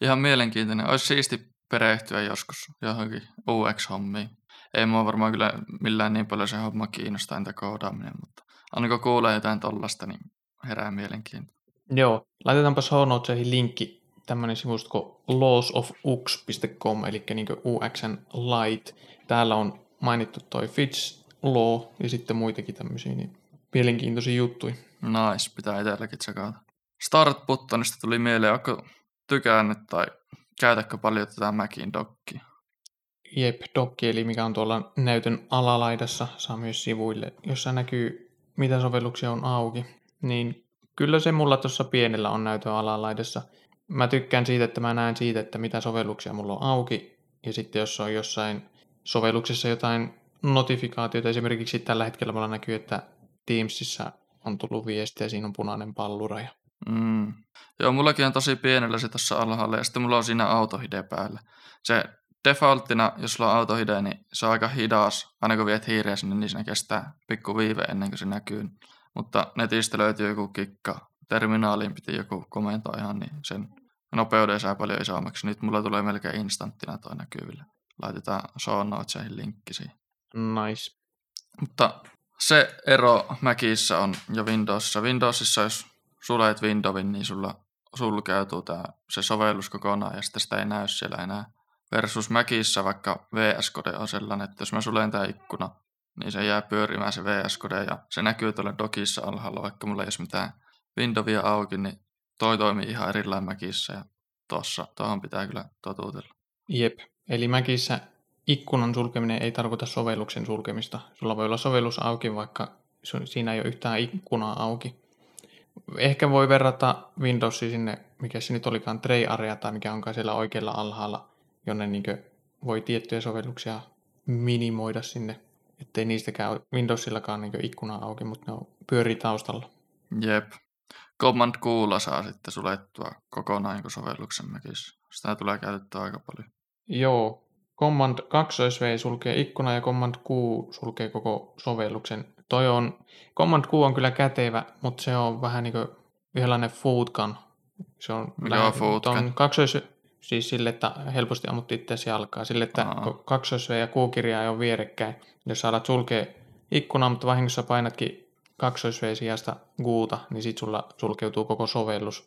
Ihan mielenkiintoinen. Olisi siisti perehtyä joskus johonkin UX-hommiin. Ei mua varmaan kyllä millään niin paljon se homma kiinnostaa entä koodaaminen, mutta aina kun kuulee jotain tollasta, niin herää mielenkiintoa. Joo, laitetaanpa show notesihin linkki tämmöinen sivusto kuin lawsofux.com, eli niin UXn light. Täällä on mainittu toi Fitch Law ja sitten muitakin tämmöisiä niin mielenkiintoisia juttuja. Nice, pitää itselläkin tsekata. Start buttonista tuli mieleen, onko tykännyt tai käytätkö paljon tätä Macin dokkia? Jep, dokki, eli mikä on tuolla näytön alalaidassa, saa myös sivuille, jossa näkyy, mitä sovelluksia on auki. Niin kyllä se mulla tuossa pienellä on näytön alalaidassa. mä tykkään siitä, että mä näen siitä, että mitä sovelluksia mulla on auki, ja sitten jos on jossain sovelluksessa jotain notifikaatioita, esimerkiksi tällä hetkellä mulla näkyy, että Teamsissa on tullut viesti ja siinä on punainen pallura. Ja... Mm. Joo, mullakin on tosi pienellä se tuossa alhaalla ja sitten mulla on siinä autohide päällä. Se defaulttina, jos sulla on autohide, niin se on aika hidas. Aina kun viet hiiriä sinne, niin siinä kestää pikku viive ennen kuin se näkyy. Mutta netistä löytyy joku kikka. Terminaaliin piti joku komento ihan, niin sen nopeuden saa paljon isommaksi. Nyt mulla tulee melkein instanttina toi näkyville. Laitetaan show notesihin linkki siihen. Nice. Mutta se ero Macissa on jo Windowsissa. Windowsissa, jos sulet Windowin, niin sulla sulkeutuu tää, se sovellus kokonaan ja sitten sitä ei näy siellä enää. Versus Macissa vaikka VS Code on sellainen, että jos mä sulen tää ikkuna, niin se jää pyörimään se VS Code ja se näkyy tuolla dokissa alhaalla, vaikka mulla ei ole mitään Windowia auki, niin toi toimii ihan erillään Macissa ja tuossa, tuohon pitää kyllä totutella. Jep, eli Macissa ikkunan sulkeminen ei tarkoita sovelluksen sulkemista. Sulla voi olla sovellus auki, vaikka siinä ei ole yhtään ikkunaa auki. Ehkä voi verrata Windowsia sinne, mikä se nyt olikaan, Tray Area tai mikä onkaan siellä oikealla alhaalla, jonne niin voi tiettyjä sovelluksia minimoida sinne, ettei niistäkään Windowsillakaan niin ikkunaa auki, mutta ne on pyörii taustalla. Jep. Command Qlla saa sitten sulettua kokonaan sovelluksen Macissä. Sitä tulee käytettyä aika paljon. Joo, Command 2 V sulkee ikkuna ja Command Q sulkee koko sovelluksen. Toi on, Command Q on kyllä kätevä, mutta se on vähän niin kuin yhdenlainen foodgun. Se on Mikä on foodgun? kaksois, siis sille, että helposti ammut itseäsi jalkaa. Sille, että kaksois V ja Q-kirja on vierekkäin. Jos saat sulkea ikkuna, mutta vahingossa painatkin kaksois sijasta Guuta, niin sit sulla sulkeutuu koko sovellus.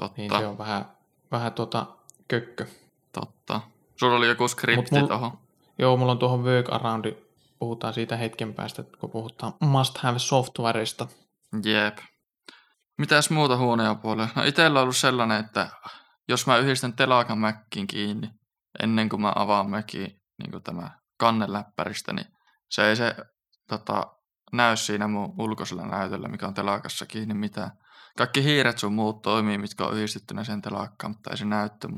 Totta. Niin se on vähän, vähän tuota kökkö. Totta. Sulla oli joku skripti mul, tuohon. Joo, mulla on tuohon workaroundi. Puhutaan siitä hetken päästä, kun puhutaan must have softwareista. Jep. Mitäs muuta huoneja puolella? No itellä on ollut sellainen, että jos mä yhdistän telakan Mackin kiinni ennen kuin mä avaan Mackin niin tämä kanneläppäristä, niin se ei se tota, näy siinä mun ulkoisella näytöllä, mikä on telakassa kiinni mitään kaikki hiiret sun muut toimii, mitkä on yhdistettynä sen telakkaan, mutta ei se näyttö.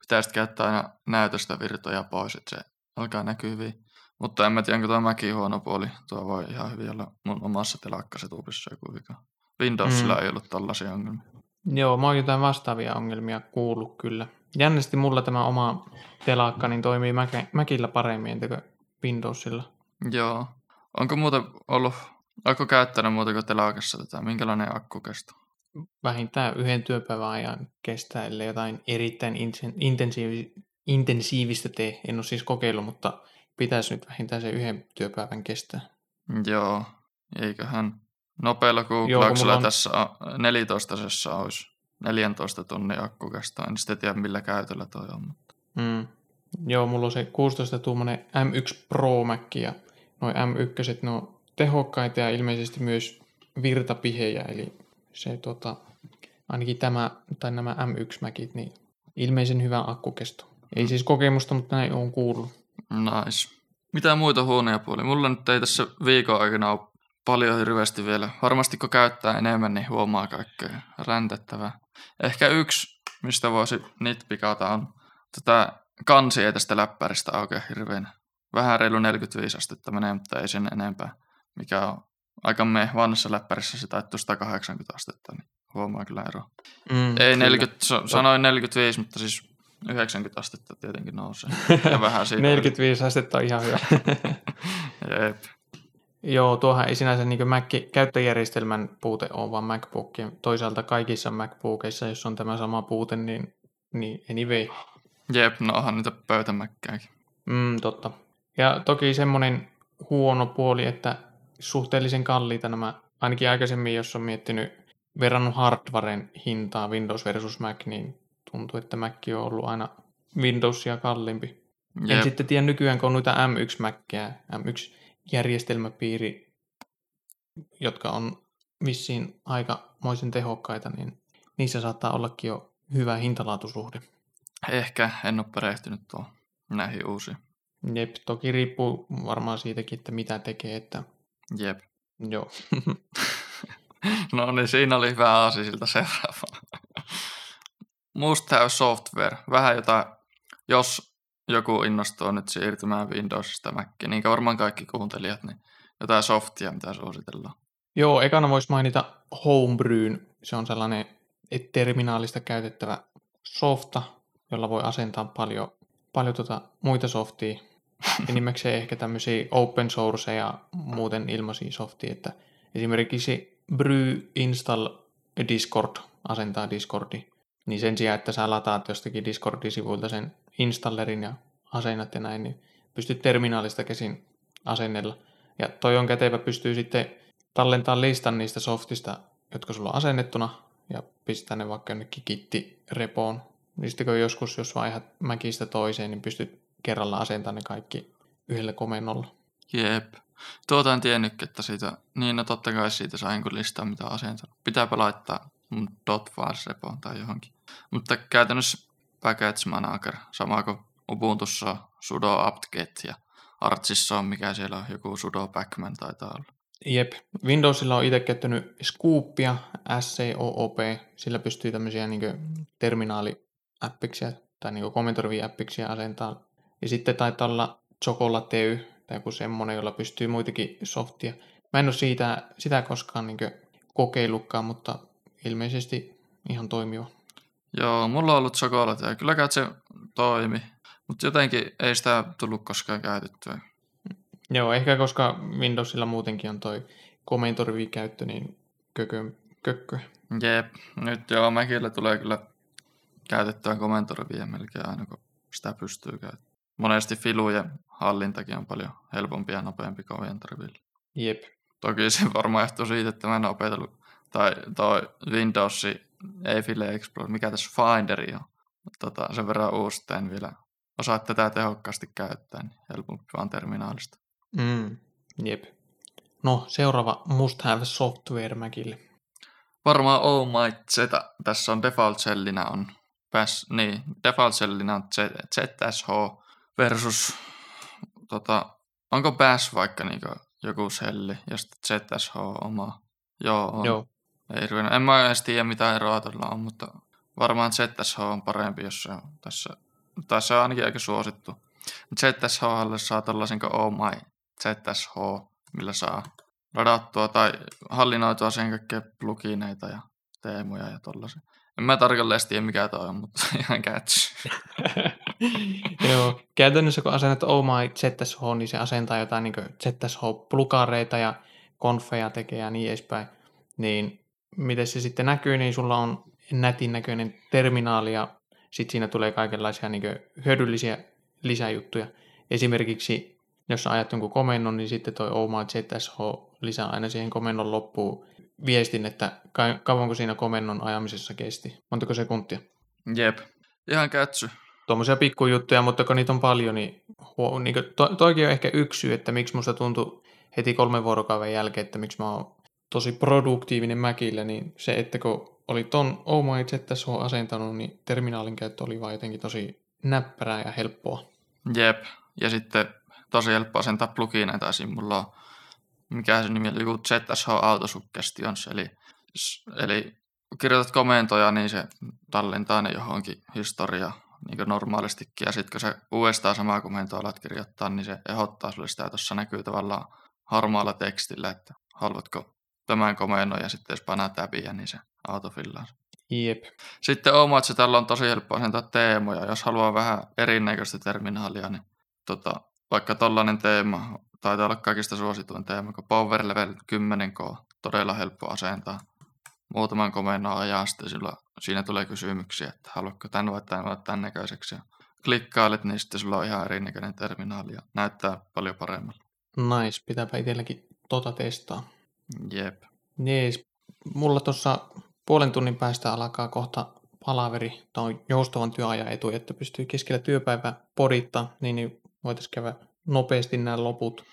Pitää sitten käyttää aina näytöstä virtoja pois, että se alkaa näkyä hyvin. Mutta en mä tiedä, onko tuo mäkin huono puoli. Tuo voi ihan hyvin olla mun omassa telakkasetupissa joku vika. Windowsilla mm. ei ollut tällaisia ongelmia. Joo, mä oon jotain vastaavia ongelmia kuullut kyllä. Jännästi mulla tämä oma telakka niin toimii Macillä paremmin kuin Windowsilla. Joo. Onko muuten ollut, onko käyttänyt muuta kuin telakassa tätä? Minkälainen akkukesto? Vähintään yhden työpäivän ajan kestää, ellei jotain erittäin intensiivi, intensiivistä tee. En ole siis kokeillut, mutta pitäisi nyt vähintään se yhden työpäivän kestää. Joo, eiköhän nopealla googlauksella on... tässä 14 olisi 14 tunnin akku kestää. En sitten tiedä millä käytöllä toi on. Mutta... Mm. Joo, mulla on se 16 tuummoinen M1 Pro Mac ja noin M1 ne on tehokkaita ja ilmeisesti myös virtapihejä, eli se tota, ainakin tämä, tai nämä M1-mäkit, niin ilmeisen hyvä akkukesto. Ei mm. siis kokemusta, mutta näin on kuullut. Nice. Mitä muita huoneja puolia? Mulla nyt ei tässä viikon aikana ole paljon hirveästi vielä. Varmasti kun käyttää enemmän, niin huomaa kaikkea räntettävää. Ehkä yksi, mistä voisi nitpikata, on tätä kansi ei tästä läppäristä oikein hirveän. Vähän reilu 45 astetta menee, mutta ei sen enempää. Mikä on aika me vanhassa läppärissä se taittuu 180 astetta, niin huomaa kyllä ero. Mm, Ei 40, so, sanoin 45, mutta siis 90 astetta tietenkin nousee. Ja vähän siitä 45 astetta on ihan hyvä. Jep. Joo, tuohan ei sinänsä niin Mac, käyttöjärjestelmän puute ole, vaan MacBookien. Toisaalta kaikissa MacBookissa, jos on tämä sama puute, niin, niin anyway. Jep, no onhan niitä pöytämäkkääkin. Mm, totta. Ja toki semmoinen huono puoli, että suhteellisen kalliita nämä, ainakin aikaisemmin, jos on miettinyt verrannut hardwaren hintaa Windows versus Mac, niin tuntuu, että Mac on ollut aina Windowsia kalliimpi. Jep. En sitten tiedä nykyään, kun on noita M1 Mackeja, M1-järjestelmäpiiri, jotka on vissiin aikamoisen tehokkaita, niin niissä saattaa ollakin jo hyvä hintalaatusuhde. Ehkä, en ole perehtynyt tuohon näihin uusiin. Jep, toki riippuu varmaan siitäkin, että mitä tekee, että Jep. Joo. no niin, siinä oli hyvä aasi siltä seuraava. must have software. Vähän jotain, jos joku innostuu nyt siirtymään Windowsista Mackiin, niin varmaan kaikki kuuntelijat, niin jotain softia, mitä suositellaan. Joo, ekana voisi mainita Homebrewn. Se on sellainen terminaalista käytettävä softa, jolla voi asentaa paljon, paljon tota muita softia. Enimmäkseen ehkä tämmöisiä open source ja muuten ilmaisia softia, että esimerkiksi Brew Install Discord asentaa Discordi, niin sen sijaan, että sä lataat jostakin Discord-sivuilta sen installerin ja asennat ja näin, niin pystyt terminaalista käsin asennella. Ja toi on kätevä, pystyy sitten tallentaa listan niistä softista, jotka sulla on asennettuna, ja pistää ne vaikka jonnekin kitti-repoon. Niin sitten kun joskus, jos vaihdat Macista toiseen, niin pystyt kerralla asentamaan ne kaikki yhdellä komennolla. Jep. Tuota en tiennyt, että siitä, niin no totta kai siitä sain kun listaa mitä asentanut. Pitääpä laittaa mun repoon tai johonkin. Mutta käytännössä package manager, sama kuin Ubuntussa sudo apt-get ja Artsissa on mikä siellä on, joku sudo backman taitaa olla. Jep. Windowsilla on itse käyttänyt Scoopia, SCOOP, sillä pystyy tämmöisiä niin terminaali-appiksia tai niin kommentoivia appiksia asentaa. Ja sitten taitaa olla Chocolatey tai joku semmoinen, jolla pystyy muitakin softia. Mä en ole siitä, sitä koskaan niin kokeillutkaan, mutta ilmeisesti ihan toimiva. Joo, mulla on ollut Chocolate ja kyllä se toimi, mutta jotenkin ei sitä tullut koskaan käytettyä. Joo, ehkä koska Windowsilla muutenkin on toi komentorivi käyttö, niin kökö, kökkö. Jep, nyt joo, Mäkillä tulee kyllä käytettyä komentorivia melkein aina, kun sitä pystyy käyttämään. Monesti filujen hallintakin on paljon helpompi ja nopeampi komentorivilla. Jep. Toki se varmaan johtuu siitä, että mä en opetellut, tai toi Windows ei File Explorer, mikä tässä Finderi on. Tota, sen verran uusi, vielä osaa tätä tehokkaasti käyttää, niin helpompi vaan terminaalista. Mm, jep. No, seuraava must have software Macille. Varmaan Oh My Z. Tässä on default sellinä on pääs, niin, default sellinä on ZSH versus tota, onko Bash vaikka niinku joku selli ja sitten ZSH oma. Joo, on. Joo. Ei, en mä edes tiedä mitä eroa tuolla on, mutta varmaan ZSH on parempi, jos se on tässä. Tai se on ainakin aika suosittu. ZSH saa tällaisen kuin Oh My ZSH, millä saa ladattua tai hallinnoitua sen kaikkea plugineita ja teemoja ja tollasia. En mä tarkalleen tiedä mikä toi on, mutta ihan catch. Joo, käytännössä kun asennat Oh My ZSH, niin se asentaa jotain niin ZSH-plukareita ja konfeja tekee ja niin edespäin. Niin miten se sitten näkyy, niin sulla on nätin näköinen terminaali ja sitten siinä tulee kaikenlaisia niin hyödyllisiä lisäjuttuja. Esimerkiksi jos ajat jonkun komennon, niin sitten toi Oma ZSH lisää aina siihen komennon loppuun viestin, että kauanko siinä komennon ajamisessa kesti. Montako sekuntia? Jep, ihan kätsy. Tuommoisia pikkujuttuja, mutta kun niitä on paljon, niin, huo, niin to, toikin on ehkä yksi syy, että miksi musta tuntui heti kolmen vuorokauden jälkeen, että miksi mä oon tosi produktiivinen Mäkillä, niin se, että kun oli ton Oh My ZSH asentanut, niin terminaalin käyttö oli vaan jotenkin tosi näppärää ja helppoa. Jep, ja sitten tosi helppo asentaa plugineita esim. Mulla on, mikä se nimi oli, joku ZSH Autosuggestions, eli, eli kirjoitat komentoja, niin se tallentaa ne johonkin historiaan niin normaalistikin, ja sitten kun se uudestaan samaa komentoa alat kirjoittaa, niin se ehdottaa sulle sitä, tuossa näkyy tavallaan harmaalla tekstillä, että haluatko tämän komennon, ja sitten jos painaa täbiä, niin se autofillaa. Jep. Sitten omat se tällä on tosi helppo asentaa teemoja. Jos haluaa vähän erinäköistä terminaalia, niin tota, vaikka tollainen teema, taitaa olla kaikista suosituin teema, kun Power Level 10K, todella helppo asentaa. Muutaman komennon ajan sitten sillä, siinä tulee kysymyksiä, että haluatko tämän vai tämän vai tämän näköiseksi. Ja klikkailet, niin sitten sulla on ihan erinäköinen terminaali ja näyttää paljon paremmalta. Nice, pitääpä itselläkin tota testaa. Jep. Jees. Mulla tuossa puolen tunnin päästä alkaa kohta palaveri tai joustavan työajan etu, että pystyy keskellä työpäivää podittaa, niin, niin voitaisiin käydä nopeasti nämä loput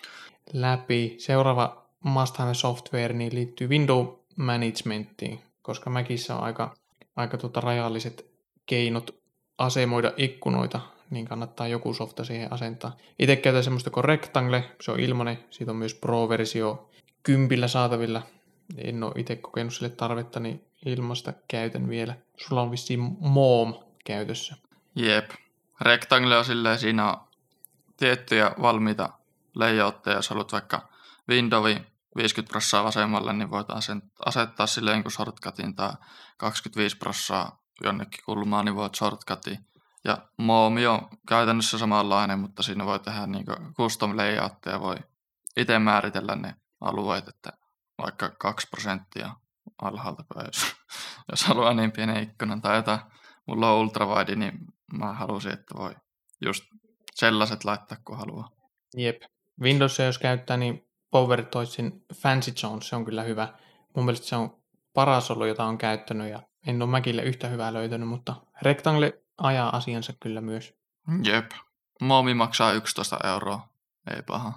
läpi. Seuraava must have software niin liittyy window managementiin, koska Macissä on aika, aika tota rajalliset keinot asemoida ikkunoita, niin kannattaa joku softa siihen asentaa. Itse käytän semmoista kuin Rectangle, se on ilmanen, siitä on myös Pro-versio kympillä saatavilla. En ole itse kokenut sille tarvetta, niin ilmasta käytän vielä. sulla on vissiin Moom käytössä. Jep. Rectangle on silleen, siinä on tiettyjä valmiita layoutteja, jos haluat vaikka Windowin 50 prossaa vasemmalle, niin voit asettaa silleen kuin shortcutin tai 25 prossaa jonnekin kulmaan, niin voit shortcutin. Ja Moomi on käytännössä samanlainen, mutta siinä voi tehdä niin custom layoutteja, voi itse määritellä ne alueet, että vaikka 2 prosenttia alhaalta päin, jos, haluaa niin pienen ikkunan tai jotain. Mulla on ultrawide, niin mä halusin, että voi just sellaiset laittaa, kun haluaa. Jep. Windowsia jos käyttää, niin PowerToysin Fancy Zone, se on kyllä hyvä. Mun mielestä se on paras ollut, jota on käyttänyt ja en ole Mäkille yhtä hyvää löytänyt, mutta Rectangle ajaa asiansa kyllä myös. Jep. Moomi maksaa 11 euroa. Ei paha.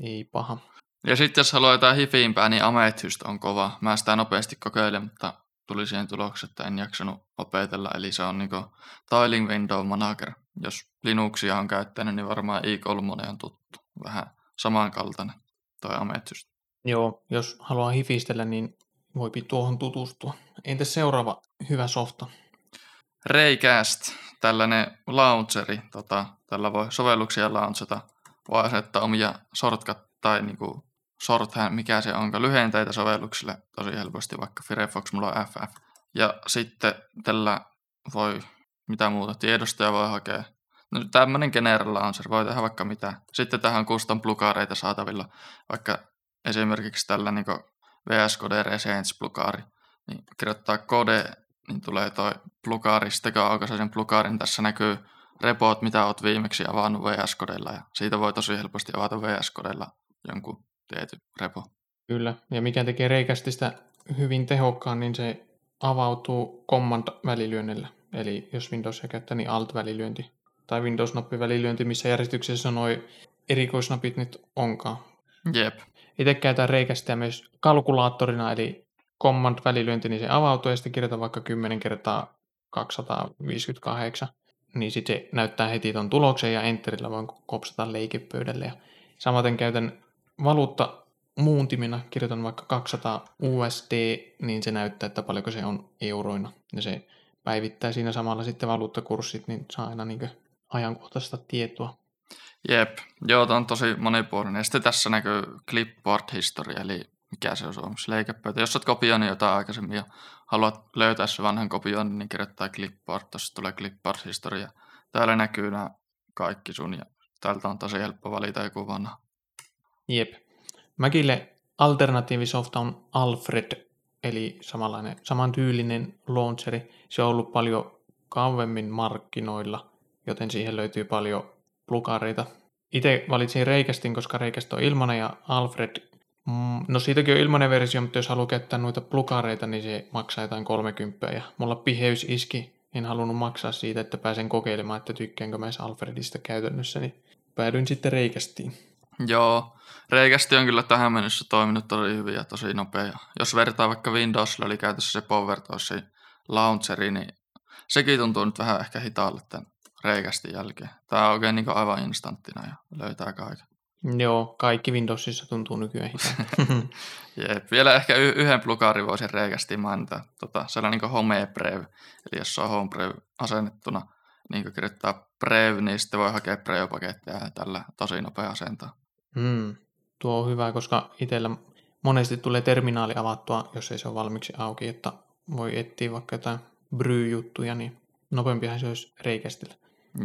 Ei paha. Ja sitten jos haluaa jotain hifiimpää, niin Amethyst on kova. Mä sitä nopeasti kokeilen, mutta tuli siihen tulokseen, että en jaksanut opetella. Eli se on niinku Tiling Window Manager. Jos Linuxia on käyttänyt, niin varmaan i3 on tuttu. Vähän samankaltainen toi Amethyst. Joo, jos haluaa hifistellä, niin voi tuohon tutustua. Entä seuraava hyvä softa? Raycast, tällainen launcheri. Tota, tällä voi sovelluksia launchata. Voi asettaa omia shortcut tai niinku shorthand, mikä se onka, lyhenteitä sovelluksille tosi helposti, vaikka Firefox mulla on FF. Ja sitten tällä voi, mitä muuta, tiedostoja voi hakea. No, tämmöinen general launcher, voi tehdä vaikka mitä. Sitten tähän custom plugareita saatavilla, vaikka esimerkiksi tällä niin VS Code Resence plugari, niin kirjoittaa kode, niin tulee toi plugari, sitten kun aukaisee sen plugarin, tässä näkyy repot, mitä olet viimeksi avannut VS Codella, ja siitä voi tosi helposti avata VS Codella jonkun tietyn repo. Kyllä, ja mikä tekee reikästistä hyvin tehokkaan, niin se avautuu command-välilyönnillä. Eli jos Windowsia käyttää, niin alt-välilyönti. Tai Windows-nappi-välilyönti, missä järjestyksessä noin erikoisnapit nyt onkaan. Jep. Itse käytän reikästä myös kalkulaattorina, eli command-välilyönti, niin se avautuu ja sitten kirjoitan vaikka 10 kertaa 258, niin sitten se näyttää heti tuon tuloksen ja enterillä voin kopsata leikepöydälle. Ja samaten käytän valuutta muuntimina, kirjoitan vaikka 200 USD, niin se näyttää, että paljonko se on euroina. Ja se päivittää siinä samalla sitten valuuttakurssit, niin saa aina niin ajankohtaista tietoa. Jep, joo, tämä on tosi monipuolinen. Ja sitten tässä näkyy clipboard history, eli mikä se on suomeksi, leikepöytä. Jos olet kopioinut jotain aikaisemmin ja haluat löytää se vanhan kopioinnin, niin kirjoittaa clipboard, tuossa tulee clipboard history. Ja täällä näkyy nämä kaikki sun, ja täältä on tosi helppo valita joku vanha. Jep. Mäkille alternatiivisofta on Alfred, eli samanlainen, samantyylinen launcheri. Se on ollut paljon kauemmin markkinoilla, joten siihen löytyy paljon plugareita. Itse valitsin Reikästin, koska Reikästä on ilmanen ja Alfred, mm, no siitäkin on ilmanen versio, mutta jos haluaa käyttää noita plugareita, niin se maksaa jotain 30 ja mulla piheys iski, en halunnut maksaa siitä, että pääsen kokeilemaan, että tykkäänkö mä Alfredista käytännössä, niin päädyin sitten Reikästiin. Joo, Reikästi on kyllä tähän mennessä toiminut tosi hyvin ja tosi nopea. Jos vertaa vaikka Windowsilla oli käytössä se PowerToys launcheri, niin sekin tuntuu nyt vähän ehkä hitaalle tämän reikästi jälkeen. Tämä on oikein niin aivan instanttina ja löytää kaiken. Joo, kaikki Windowsissa tuntuu nykyään Jep. Vielä ehkä y- yhden plugaarin voisin reikästi mainita. Tota, sellainen niin Home Prev, eli jos on Home Prev asennettuna, niin kirjoittaa Prev, niin sitten voi hakea Prev-paketteja ja tällä tosi nopea asentaa. Mm, tuo on hyvä, koska itsellä monesti tulee terminaali avattua, jos ei se ole valmiiksi auki, että voi etsiä vaikka jotain bry-juttuja, niin nopeampihan se olisi reikästillä.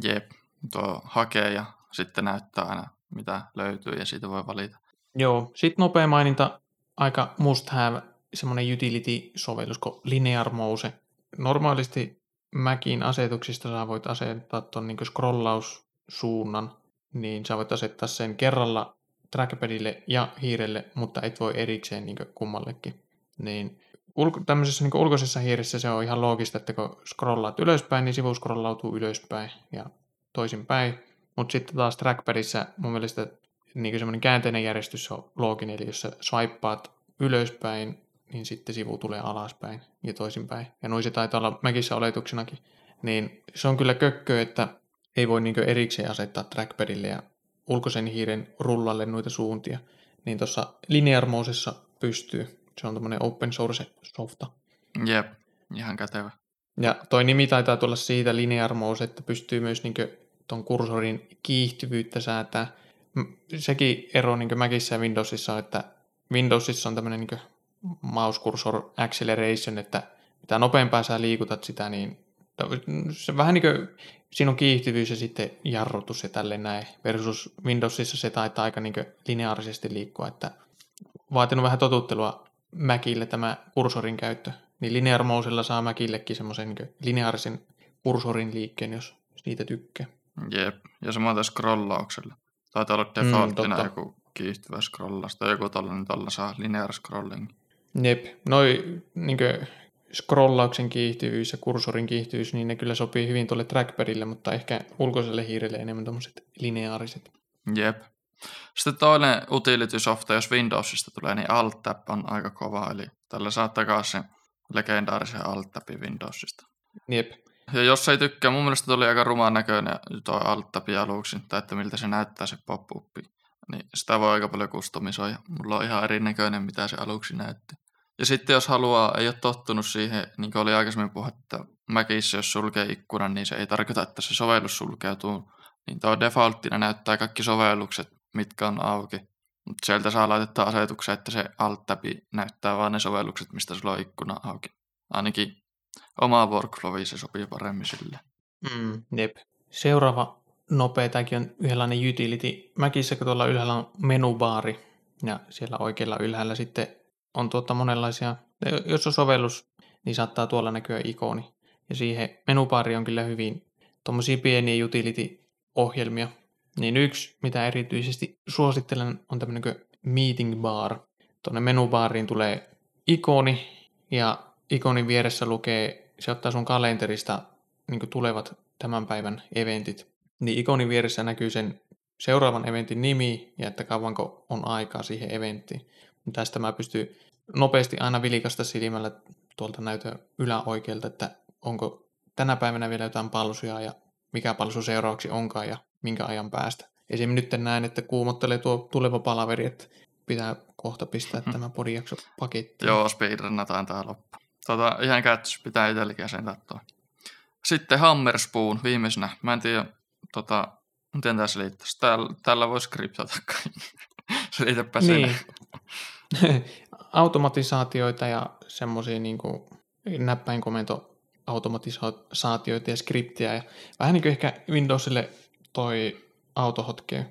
Jep, tuo hakee ja sitten näyttää aina mitä löytyy ja siitä voi valita. Joo, sitten nopea maininta, aika must have semmoinen utility-sovellus kuin Linear Mouse. Normaalisti Macin asetuksista sä voit asettaa tuon niin scrollaussuunnan, niin sä voit asettaa sen kerralla trackpadille ja hiirelle, mutta et voi erikseen niin kummallekin. Niin ulko, tämmöisessä niin ulkoisessa hiiressä se on ihan loogista, että kun scrollaat ylöspäin, niin sivu scrollautuu ylöspäin ja toisinpäin. Mutta sitten taas trackpadissa mun mielestä niin semmoinen käänteinen järjestys on looginen, eli jos sä swipeaat ylöspäin, niin sitten sivu tulee alaspäin ja toisinpäin. Ja noin se taitaa olla Mäkissä oletuksenakin. Niin se on kyllä kökkö, että ei voi niin erikseen asettaa trackpadille ja ulkoisen hiiren rullalle noita suuntia. Niin tuossa Linear pystyy. Se on tämmöinen open source softa. Jep, ihan kätevä. Ja toi nimi taitaa tulla siitä linear mouse, että pystyy myös niin tuon kursorin kiihtyvyyttä säätää. Sekin ero niin Macissa ja Windowsissa on, että Windowsissa on tämmöinen niin mouse cursor acceleration, että mitä nopeampaa sä liikutat sitä, niin se vähän niin kuin, siinä on kiihtyvyys ja sitten jarrutus ja tälleen näin, versus Windowsissa se taitaa aika niin lineaarisesti liikkua, että vaatinut vähän totuttelua Macille tämä kursorin käyttö, niin linear mousella saa Macillekin semmoisen niin lineaarisen kursorin liikkeen, jos siitä tykkää. Jep, ja samoin scrollauksella. Taitaa olla mm, defaulttina mm, joku kiihtyvä scrollaus tai joku tällainen, tällä saa linear scrolling. Jep, noi niin scrollauksen kiihtyvyys ja kursorin kiihtyvyys, niin ne kyllä sopii hyvin tuolle trackpadille, mutta ehkä ulkoiselle hiirelle enemmän tuommoiset lineaariset. Jep. Sitten toinen utility softa, jos Windowsista tulee, niin alt on aika kova, eli tällä saa takaisin sen legendaarisen alt Windowsista. Jep. Ja jos ei tykkää, mun mielestä tuli aika rumaan näköinen tuo alt aluksi, tai että miltä se näyttää se pop-up, niin sitä voi aika paljon kustomisoida. Mulla on ihan erinäköinen, mitä se aluksi näytti. Ja sitten jos haluaa, ei ole tottunut siihen, niin kuin oli aikaisemmin että Macissa, jos sulkee ikkunan, niin se ei tarkoita, että se sovellus sulkeutuu. Niin tuo defaulttina näyttää kaikki sovellukset, mitkä on auki. Mutta sieltä saa laittaa asetuksen, että se alt näyttää vain ne sovellukset, mistä sulla on ikkuna auki. Ainakin oma workflow se sopii paremmin sille. Mm, jep. Seuraava nopea, tämäkin on yhdenlainen utility. Mäkissä, kun tuolla ylhäällä on menubaari, ja siellä oikealla ylhäällä sitten on tuota monenlaisia, jos on sovellus, niin saattaa tuolla näkyä ikoni. Ja siihen menubaari on kyllä hyvin tuommoisia pieniä utility-ohjelmia. Niin yksi, mitä erityisesti suosittelen, on tämmöinen meeting bar. Tuonne menubaariin tulee ikoni, ja ikonin vieressä lukee, se ottaa sun kalenterista niin tulevat tämän päivän eventit. Niin ikonin vieressä näkyy sen seuraavan eventin nimi ja että kauanko on aikaa siihen eventtiin. Tästä mä pystyn nopeasti aina vilikasta silmällä tuolta näytön yläoikealta, että onko tänä päivänä vielä jotain palsuja ja mikä palsu seuraavaksi onkaan ja minkä ajan päästä. Esim. nyt näen, että kuumottelee tuo tuleva palaveri, että pitää kohta pistää hmm. tämä podijakso pakettiin. Joo, speedrunnataan tää loppu. Tota, ihan käytössä pitää itselläkin sen katsoa. Sitten Hammerspoon viimeisenä. Mä en tiedä, tota, miten tässä liittyisi. Täällä, täällä voisi skriptata kaikki. Selitäpä niin. Automatisaatioita ja semmoisia niin näppäinkomento automatisaatioita ja skriptiä. Ja vähän niin kuin ehkä Windowsille toi autohotkey.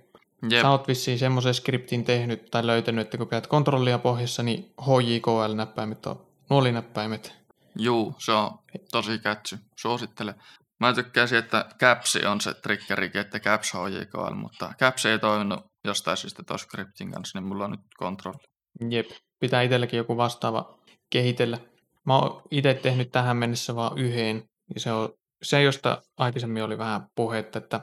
Yep. Sä oot vissiin semmoisen skriptin tehnyt tai löytänyt, että kun pidät kontrollia pohjassa, niin HJKL-näppäimet on nuolinäppäimet. Juu, se on tosi kätsy. Suosittelen. Mä tykkäisin, että Caps on se triggeri, että Caps HJKL, mutta Caps ei toiminut jostain syystä tuossa scriptin kanssa, niin mulla on nyt kontrolli. Jep, pitää itselläkin joku vastaava kehitellä. Mä oon itse tehnyt tähän mennessä vaan yhden, ja se on se, josta aikaisemmin oli vähän puhetta, että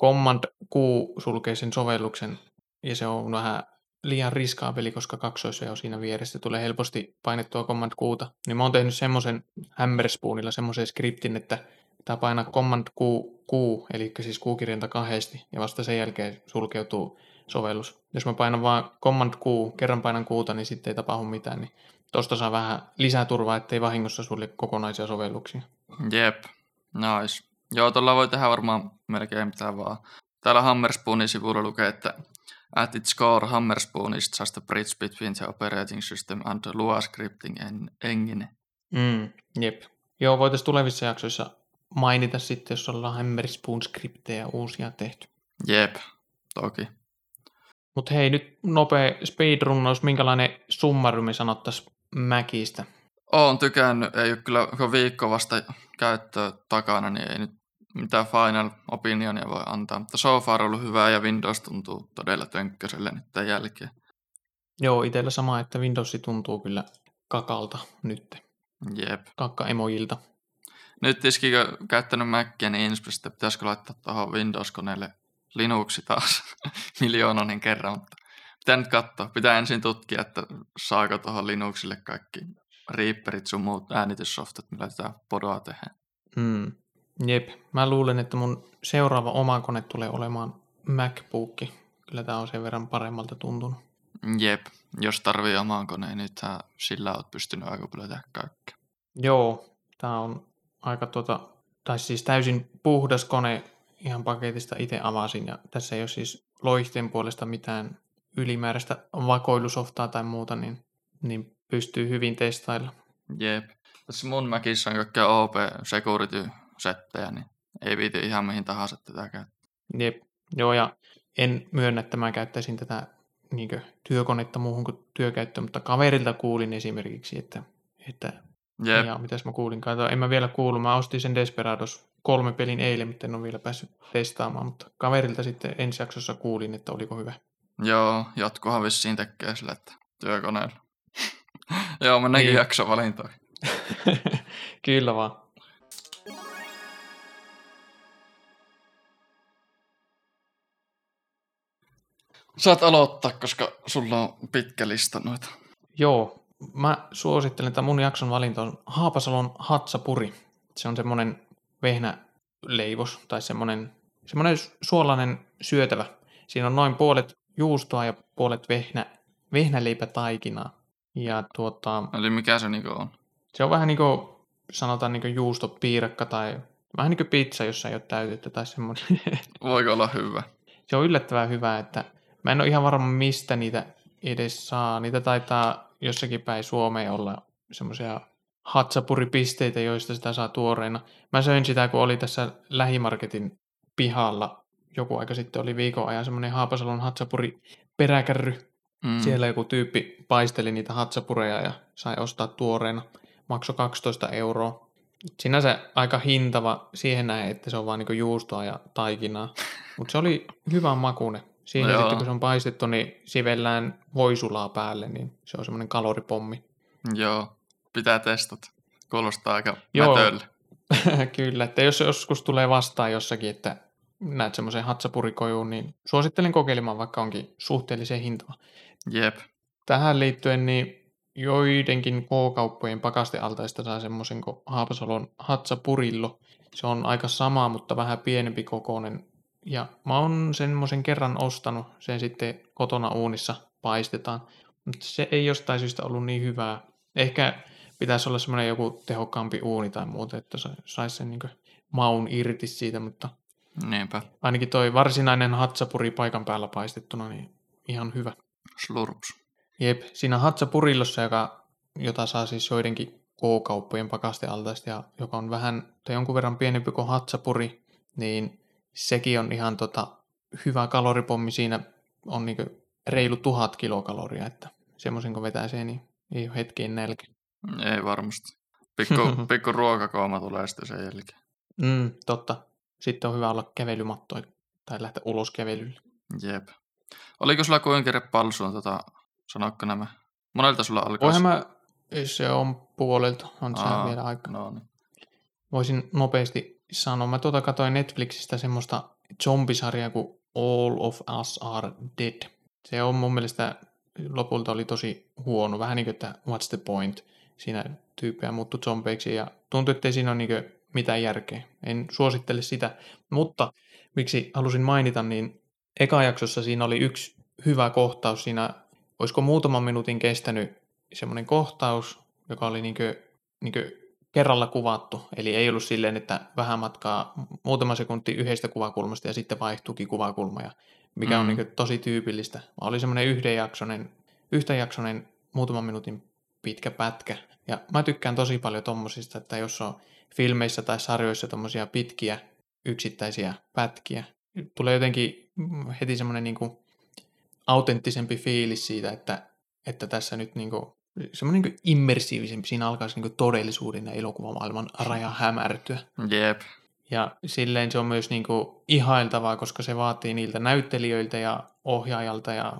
Command Q sulkee sen sovelluksen, ja se on vähän liian riskaapeli, koska kaksoissa on siinä vieressä tulee helposti painettua Command Qta. Niin mä oon tehnyt semmoisen Hammerspoonilla semmoisen skriptin, että tämä painaa Command Q, Q eli siis Q-kirjainta kahdesti, ja vasta sen jälkeen sulkeutuu sovellus. Jos mä painan vaan Command Q, kerran painan Qta, niin sitten ei tapahdu mitään, niin tosta saa vähän lisää turvaa, ettei vahingossa sulle kokonaisia sovelluksia. Jep, nice. Joo, tuolla voi tehdä varmaan melkein mitä vaan. Täällä Hammerspoonin sivulla lukee, että At its core, Hammerspoon is just a bridge between the operating system and the Lua scripting engine. Mm, jep. Joo, voitaisiin tulevissa jaksoissa mainita sitten, jos ollaan Hammerspoon-skriptejä uusia tehty. Jep, toki. Mutta hei, nyt nopea speedrunnaus, minkälainen summarumi sanottaisiin Mäkistä? Oon tykännyt, ei ole kyllä kun viikko vasta käyttöä takana, niin ei nyt mitään final opinionia voi antaa. Mutta so far on ollut hyvää ja Windows tuntuu todella tönkköselle nyt tämän jälkeen. Joo, itsellä sama, että Windows tuntuu kyllä kakalta nyt. Jep. Kakka-emojilta. Nyt tiskikö käyttänyt Mackia, niin Inspistä pitäisikö laittaa tuohon Windows-koneelle Linuxi taas miljoonainen kerran, mutta pitää nyt katsoa. Pitää ensin tutkia, että saako tuohon Linuxille kaikki Reaperit sun muut äänityssoftat, millä tätä podoa tehdään. Hmm. Jep, mä luulen, että mun seuraava oma kone tulee olemaan MacBook. Kyllä tämä on sen verran paremmalta tuntunut. Jep, jos tarvii oman koneen, niin tää, sillä oot pystynyt aika paljon tehdä kaikkea. Joo, tämä on aika tuota, tai siis täysin puhdas kone ihan paketista itse avasin ja tässä ei ole siis loihteen puolesta mitään ylimääräistä vakoilusoftaa tai muuta, niin, niin pystyy hyvin testailla. Jep. Tässä mun Macissa on kaikkea OP security-settejä, niin ei viity ihan mihin tahansa tätä käyttää. Jep. Joo, ja en myönnä, että mä käyttäisin tätä niin työkonetta muuhun kuin työkäyttöön, mutta kaverilta kuulin esimerkiksi, että, että Jep. ja mitäs mä kuulin, kato, en mä vielä kuullut, mä ostin sen Desperados kolme pelin eilen, mutta en ole vielä päässyt testaamaan, mutta kaverilta sitten ensi jaksossa kuulin, että oliko hyvä. Joo, jatkohan vissiin tekee sillä, että työkoneella. Joo, mennäänkin niin. jaksovalintoihin. Kyllä vaan. Saat aloittaa, koska sulla on pitkä lista noita. Joo, mä suosittelen, että mun jakson valinta on Haapasalon Hatsapuri. Se on semmoinen vehnäleivos tai semmoinen, semmoinen suolainen syötävä. Siinä on noin puolet juustoa ja puolet vehnä, vehnäleipätaikinaa. Ja tuota, Eli mikä se niinku on? se on vähän niin kuin sanotaan niin kuin juustopiirakka tai vähän niin kuin pizza, jossa ei ole täytettä tai semmoinen. Voiko olla hyvä? se on yllättävän hyvä, että mä en ole ihan varma mistä niitä edes saa. Niitä taitaa jossakin päin Suomeen olla semmoisia hatsapuripisteitä, joista sitä saa tuoreena. Mä söin sitä, kun oli tässä lähimarketin pihalla joku aika sitten oli viikon ajan semmoinen Haapasalon hatsapuri peräkärry. Mm. Siellä joku tyyppi paisteli niitä hatsapureja ja sai ostaa tuoreena. Maksoi 12 euroa. Sinänsä aika hintava siihen näin, että se on vaan niinku juustoa ja taikinaa. Mutta se oli hyvän makune. Siihen No sitten kun se on paistettu, niin sivellään voisulaa päälle, niin se on semmoinen kaloripommi. Joo, pitää testata. Kuulostaa aika Joo. mätölle. Kyllä, että jos joskus tulee vastaan jossakin, että näet semmoisen hatsapurikojuun, niin suosittelen kokeilemaan, vaikka onkin suhteellisen hintava. Jep. Tähän liittyen niin joidenkin K-kauppojen pakastealtaista saa semmoisen kuin Haapasalon hatsapurillo. Se on aika sama, mutta vähän pienempi kokoinen. Ja mä oon semmoisen kerran ostanut, sen sitten kotona uunissa paistetaan. Mutta se ei jostain syystä ollut niin hyvää. Ehkä pitäisi olla semmoinen joku tehokkaampi uuni tai muuta, että sa- saisi sen niin maun irti siitä, mutta Niinpä. ainakin toi varsinainen hatsapuri paikan päällä paistettuna, niin ihan hyvä. Slurps. Jep, siinä hatsapurillossa, joka, jota saa siis joidenkin K-kauppojen pakastealtaista ja joka on vähän tai jonkun verran pienempi kuin hatsapuri, niin sekin on ihan tota, hyvä kaloripommi. Siinä on niinku reilu tuhat kilokaloria, että semmoisen kun vetää se, niin ei ole hetkeen nälkä. Ei varmasti. Pikku, pikku ruokakooma tulee sitten sen jälkeen. Mm, totta. Sitten on hyvä olla kävelymattoja tai lähteä ulos kävelylle. Jep. Oliko sulla kuinka kerran palsuun, tota, sanoitko nämä? Monelta sulla alkaa? Voihan mä, se on puolelta, on se vielä aika. No niin. Voisin nopeasti sanoa. Mä tuota katsoin Netflixistä semmoista zombisarjaa kuin All of Us Are Dead. Se on mun mielestä lopulta oli tosi huono. Vähän niin kuin, että what's the point? Siinä tyyppejä muuttui zombeiksi ja tuntui, että siinä ole niin mitään järkeä. En suosittele sitä. Mutta miksi halusin mainita, niin eka jaksossa siinä oli yksi hyvä kohtaus. Siinä olisiko muutaman minuutin kestänyt semmoinen kohtaus, joka oli niin kuin, niin kuin kerralla kuvattu. Eli ei ollut silleen, että vähän matkaa muutama sekunti yhdestä kuvakulmasta ja sitten vaihtuukin kuvakulma, ja mikä mm. on Mm. niin tosi tyypillistä. Oli semmoinen yhdenjaksoinen, yhtäjaksoinen muutaman minuutin pitkä pätkä. Ja mä tykkään tosi paljon tommosista, että jos on filmeissä tai sarjoissa tommosia pitkiä yksittäisiä pätkiä, tulee jotenkin heti semmoinen niin autenttisempi fiilis siitä, että, että tässä nyt niin kuin, semmoinen niin immersiivisempi, siinä alkaisi niin todellisuuden ja elokuvamaailman raja hämärtyä. Jep. Ja silleen se on myös niin kuin ihailtavaa, koska se vaatii niiltä näyttelijöiltä ja ohjaajalta ja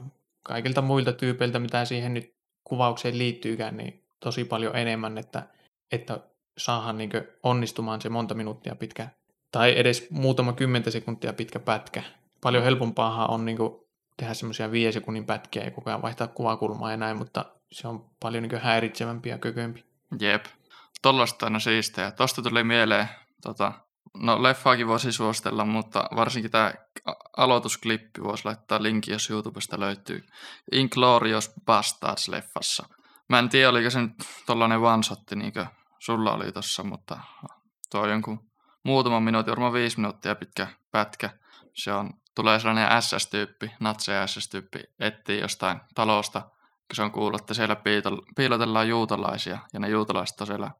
kaikilta muilta tyypeiltä, mitä siihen nyt kuvaukseen liittyykään, niin tosi paljon enemmän, että, että saadaan niin onnistumaan se monta minuuttia pitkä tai edes muutama kymmentä sekuntia pitkä pätkä. Paljon helpompaahan on niin tehdä semmoisia viiden sekunnin pätkiä ja koko ajan vaihtaa kuvakulmaa ja näin, mutta se on paljon niin häiritsevämpi ja kökömpi. Jep. Tollasta aina siistejä. Tosta tuli mieleen, tota, no leffaakin voisi suositella, mutta varsinkin tämä aloitusklippi voisi laittaa linkin, jos YouTubesta löytyy. Inglorious Bastards-leffassa. Mä en tiedä, oliko se nyt tollanen one-shotti, niin kuin sulla oli tossa, mutta tuo jonkun muutaman minuutin, varmaan viisi minuuttia pitkä pätkä. Se on, tulee sellainen SS-tyyppi, natse SS-tyyppi, etsii jostain talosta, kun se on kuullut, että siellä piilotellaan juutalaisia, ja ne juutalaiset on siellä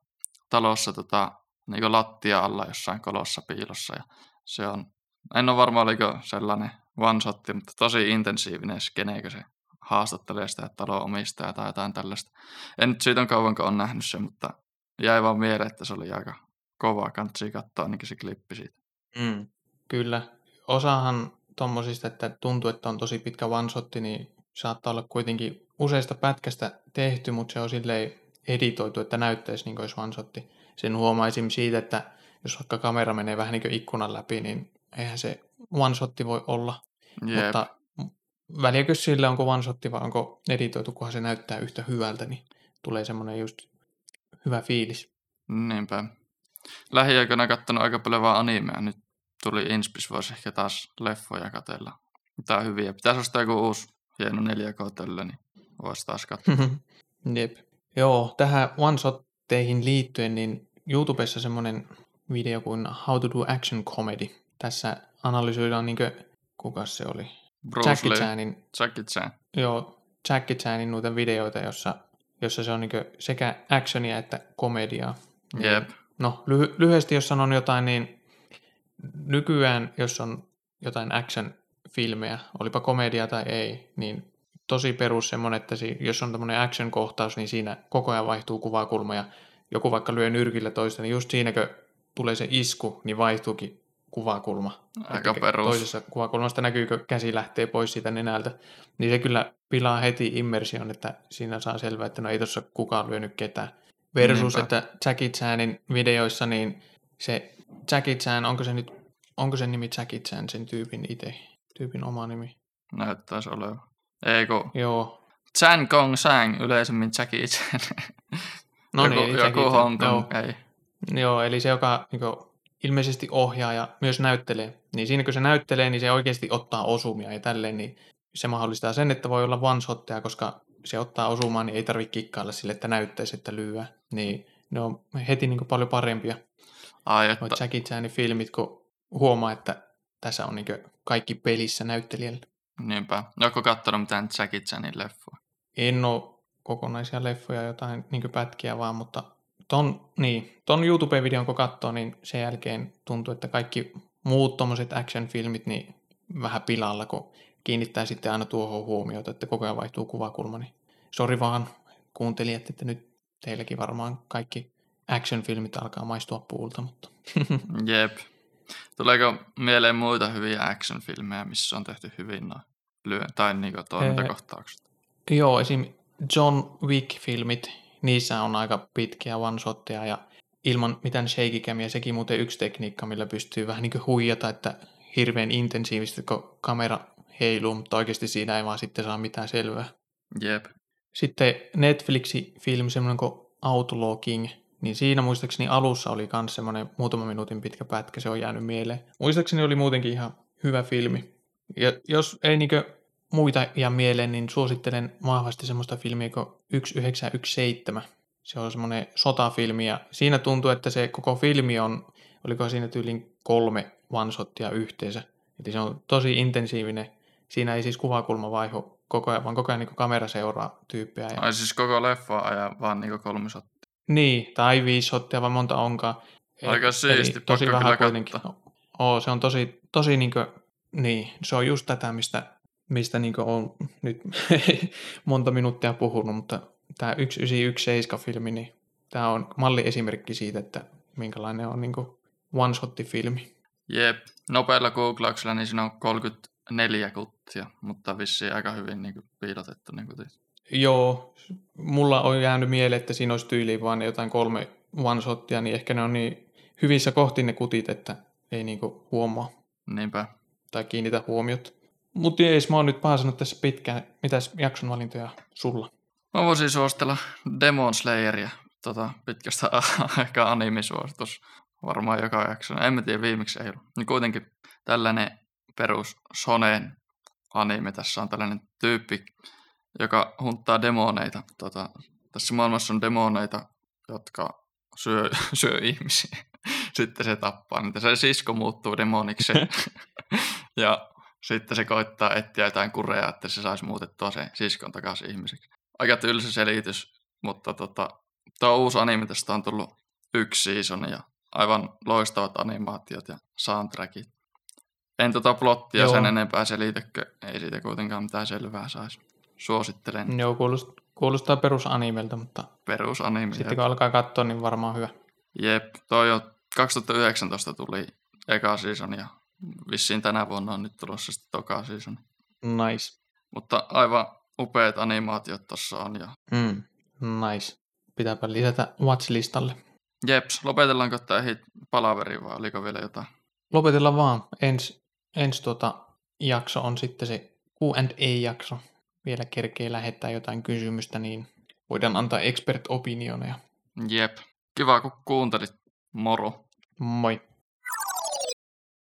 talossa tota, niin lattia alla jossain kolossa piilossa. Ja se on, en ole varma oliko sellainen one shot, mutta tosi intensiivinen skene, kun se haastattelee sitä taloomistajaa tai jotain tällaista. En nyt siitä on kauan, kun on nähnyt sen, mutta jäi vaan mieleen, että se oli aika kova kantsi katsoa ainakin se klippi siitä. Mm, kyllä. Osahan tuommoisista, että tuntuu, että on tosi pitkä one shot, niin saattaa olla kuitenkin useista pätkästä tehty, mutta se on silleen editoitu, että näyttäisi niin kuin olisi one shot. Sen huomaa siitä, että jos vaikka kamera menee vähän niin kuin ikkunan läpi, niin eihän se one shot voi olla. Jep. Mutta väliäkö sillä, onko one shot vai onko editoitu, kunhan se näyttää yhtä hyvältä, niin tulee semmoinen just hyvä fiilis. Niinpä. Lähiaikoina katsonut aika paljon vaan animea. Nyt tuli Inspis, voisi ehkä taas leffoja katella. Mitä on hyviä. Pitäisi ostaa joku uusi hieno 4K niin voisi taas katsoa. Jep. Joo, tähän one shotteihin liittyen, niin YouTubessa semmoinen video kuin How to do action comedy. Tässä analysoidaan niinkö, kuka se oli? Bruce Jackie Lee. Chanin. Jackie Chan. Joo, Jackie Chanin noita videoita, jossa, jossa se on niinkö sekä actionia että komediaa. Niin Jep. No, lyhy- lyhyesti jos sanon jotain, niin nykyään, jos on jotain action-filmejä, olipa komedia tai ei, niin tosi perus semmoinen, että jos on tämmöinen action-kohtaus, niin siinä koko ajan vaihtuu kuvakulma ja joku vaikka lyö nyrkillä toista, niin just siinäkö tulee se isku, niin vaihtuukin kuvakulma. Aika että perus. Toisessa kuvakulmasta näkyykö käsi lähtee pois siitä nenältä. Niin se kyllä pilaa heti immersion, että siinä saa selvää, että no ei tuossa kukaan lyönyt ketään. Versus, Niinpä. että Jackie Chanin videoissa, niin se Jackie Chan, onko se nyt, onko se nimi Jackie Chan sen tyypin itse, tyypin oma nimi? Näyttäisi olevan. Eikö? Joo. Chan Kong Sang, yleisemmin Jackie Chan. No joku, niin, joku Hong Kong, joo. ei. Joo, eli se, joka niin kuin, ilmeisesti ohjaa ja myös näyttelee, niin siinä kun se näyttelee, niin se oikeasti ottaa osumia ja tälleen, niin se mahdollistaa sen, että voi olla one koska se ottaa osumaan, niin ei tarvitse kikkailla sille, että näyttäisi, että lyö. Niin ne on heti niin paljon parempia. Ai, että... Jackie Chanin filmit, kun huomaa, että tässä on niin kaikki pelissä näyttelijällä. Niinpä. Onko katsonut mitään Jackie Chanin leffoa? En ole kokonaisia leffoja, jotain niin pätkiä vaan, mutta ton, niin, ton YouTube-videon kun katsoo, niin sen jälkeen tuntuu, että kaikki muut tommoset action-filmit niin vähän pilalla, kun kiinnittää sitten aina tuohon huomiota, että koko ajan vaihtuu kuvakulma. Niin sori vaan kuuntelijat, että nyt teilläkin varmaan kaikki action-filmit alkaa maistua puulta, mutta... Jep. Tuleeko mieleen muita hyviä action-filmejä, missä on tehty hyvin noin lyön, tai niin toimintakohtaukset? Ee, joo, esim. John Wick-filmit, niissä on aika pitkiä one-shotteja ja ilman mitään shakikämiä, sekin muuten yksi tekniikka, millä pystyy vähän niin kuin huijata, että hirveän intensiivisesti, kun kamera heiluu, mutta oikeasti siinä ei vaan sitten saa mitään selvää. Jep. Sitten Netflixi film semmoinen kuin Outlaw King, niin siinä muistaakseni alussa oli myös semmoinen muutama minuutin pitkä pätkä, se on jäänyt mieleen. Muistaakseni oli muutenkin ihan hyvä filmi. Ja jos ei niinkö muita ja mieleen, niin suosittelen vahvasti semmoista filmiä kuin 1917. Se on semmoinen sotafilmi ja siinä tuntuu, että se koko filmi on, oliko siinä tyylin kolme one-shottia yhteensä. Eli se on tosi intensiivinen. Siinä ei siis kuvakulma vaihu koko ajan, vaan koko ajan niin kamera seuraa tyyppiä. Ja... Ai siis koko leffa ajan vaan niin kolme. Niin, tai viisi shottia, vai monta onkaan. Aika siisti, tosi vähän kuitenkin. Oo, se on tosi, tosi niin kuin, niin, se on just tätä, mistä mistä niin on nyt monta minuuttia puhunut, mutta tämä 1917-filmi, niin tämä on malliesimerkki siitä, että minkälainen on niin one-shot-filmi. Jep, nopealla googlauksella niin siinä on 34 kuttia, mutta vissiin aika hyvin niin piilotettu niin Joo, mulla on jäänyt mieleen, että siinä olisi tyyliin vain jotain kolme one-shottia, niin ehkä ne on niin hyvissä kohti ne kutit, että ei niinku huomaa. Niinpä. Tai kiinnitä huomiot. Mutta jees, mä oon nyt paasannut tässä pitkään. Mitäs jakson valintoja sulla? Mä voisin suostella Demon Slayeria. Tota, pitkästä aikaa animisuositus. Varmaan joka jakso. En mä tiedä, viimeksi ei ollut. Niin kuitenkin tällainen perus Soneen anime. Tässä on tällainen tyyppi, joka hunttaa demoneita. Tota, tässä maailmassa on demoneita, jotka syö, syö ihmisiä. sitten se tappaa niitä. Se sisko muuttuu demoniksi ja sitten se koittaa etsiä jotain kureja, että se saisi muutettua sen siskon takaisin ihmiseksi. Aika tylsä selitys, mutta tota, tuo uusi anime tästä on tullut yksi season ja aivan loistavat animaatiot ja soundtrackit. En tota plottia Joo. sen enempää selitäkö, ei siitä kuitenkaan mitään selvää saisi. Suosittelen. Joo, kuulostaa, kuulostaa perusanimelta, mutta perusanime. sitten kun alkaa katsoa, niin varmaan hyvä. Jep, toi jo 2019 tuli eka season ja vissiin tänä vuonna on nyt tulossa sitten toka season. Nice. Mutta aivan upeat animaatiot tuossa on. Ja... Mm, nice. Pitääpä lisätä watch-listalle. Jeps, lopetellaanko tämä hit palaveri vai oliko vielä jotain? Lopetellaan vaan. Ensi ens tuota jakso on sitten se Q&A-jakso. Vielä kerkee lähettää jotain kysymystä, niin voidaan antaa expert opinioneja. Jep. Kiva, kun kuuntelit. Moro. Moi.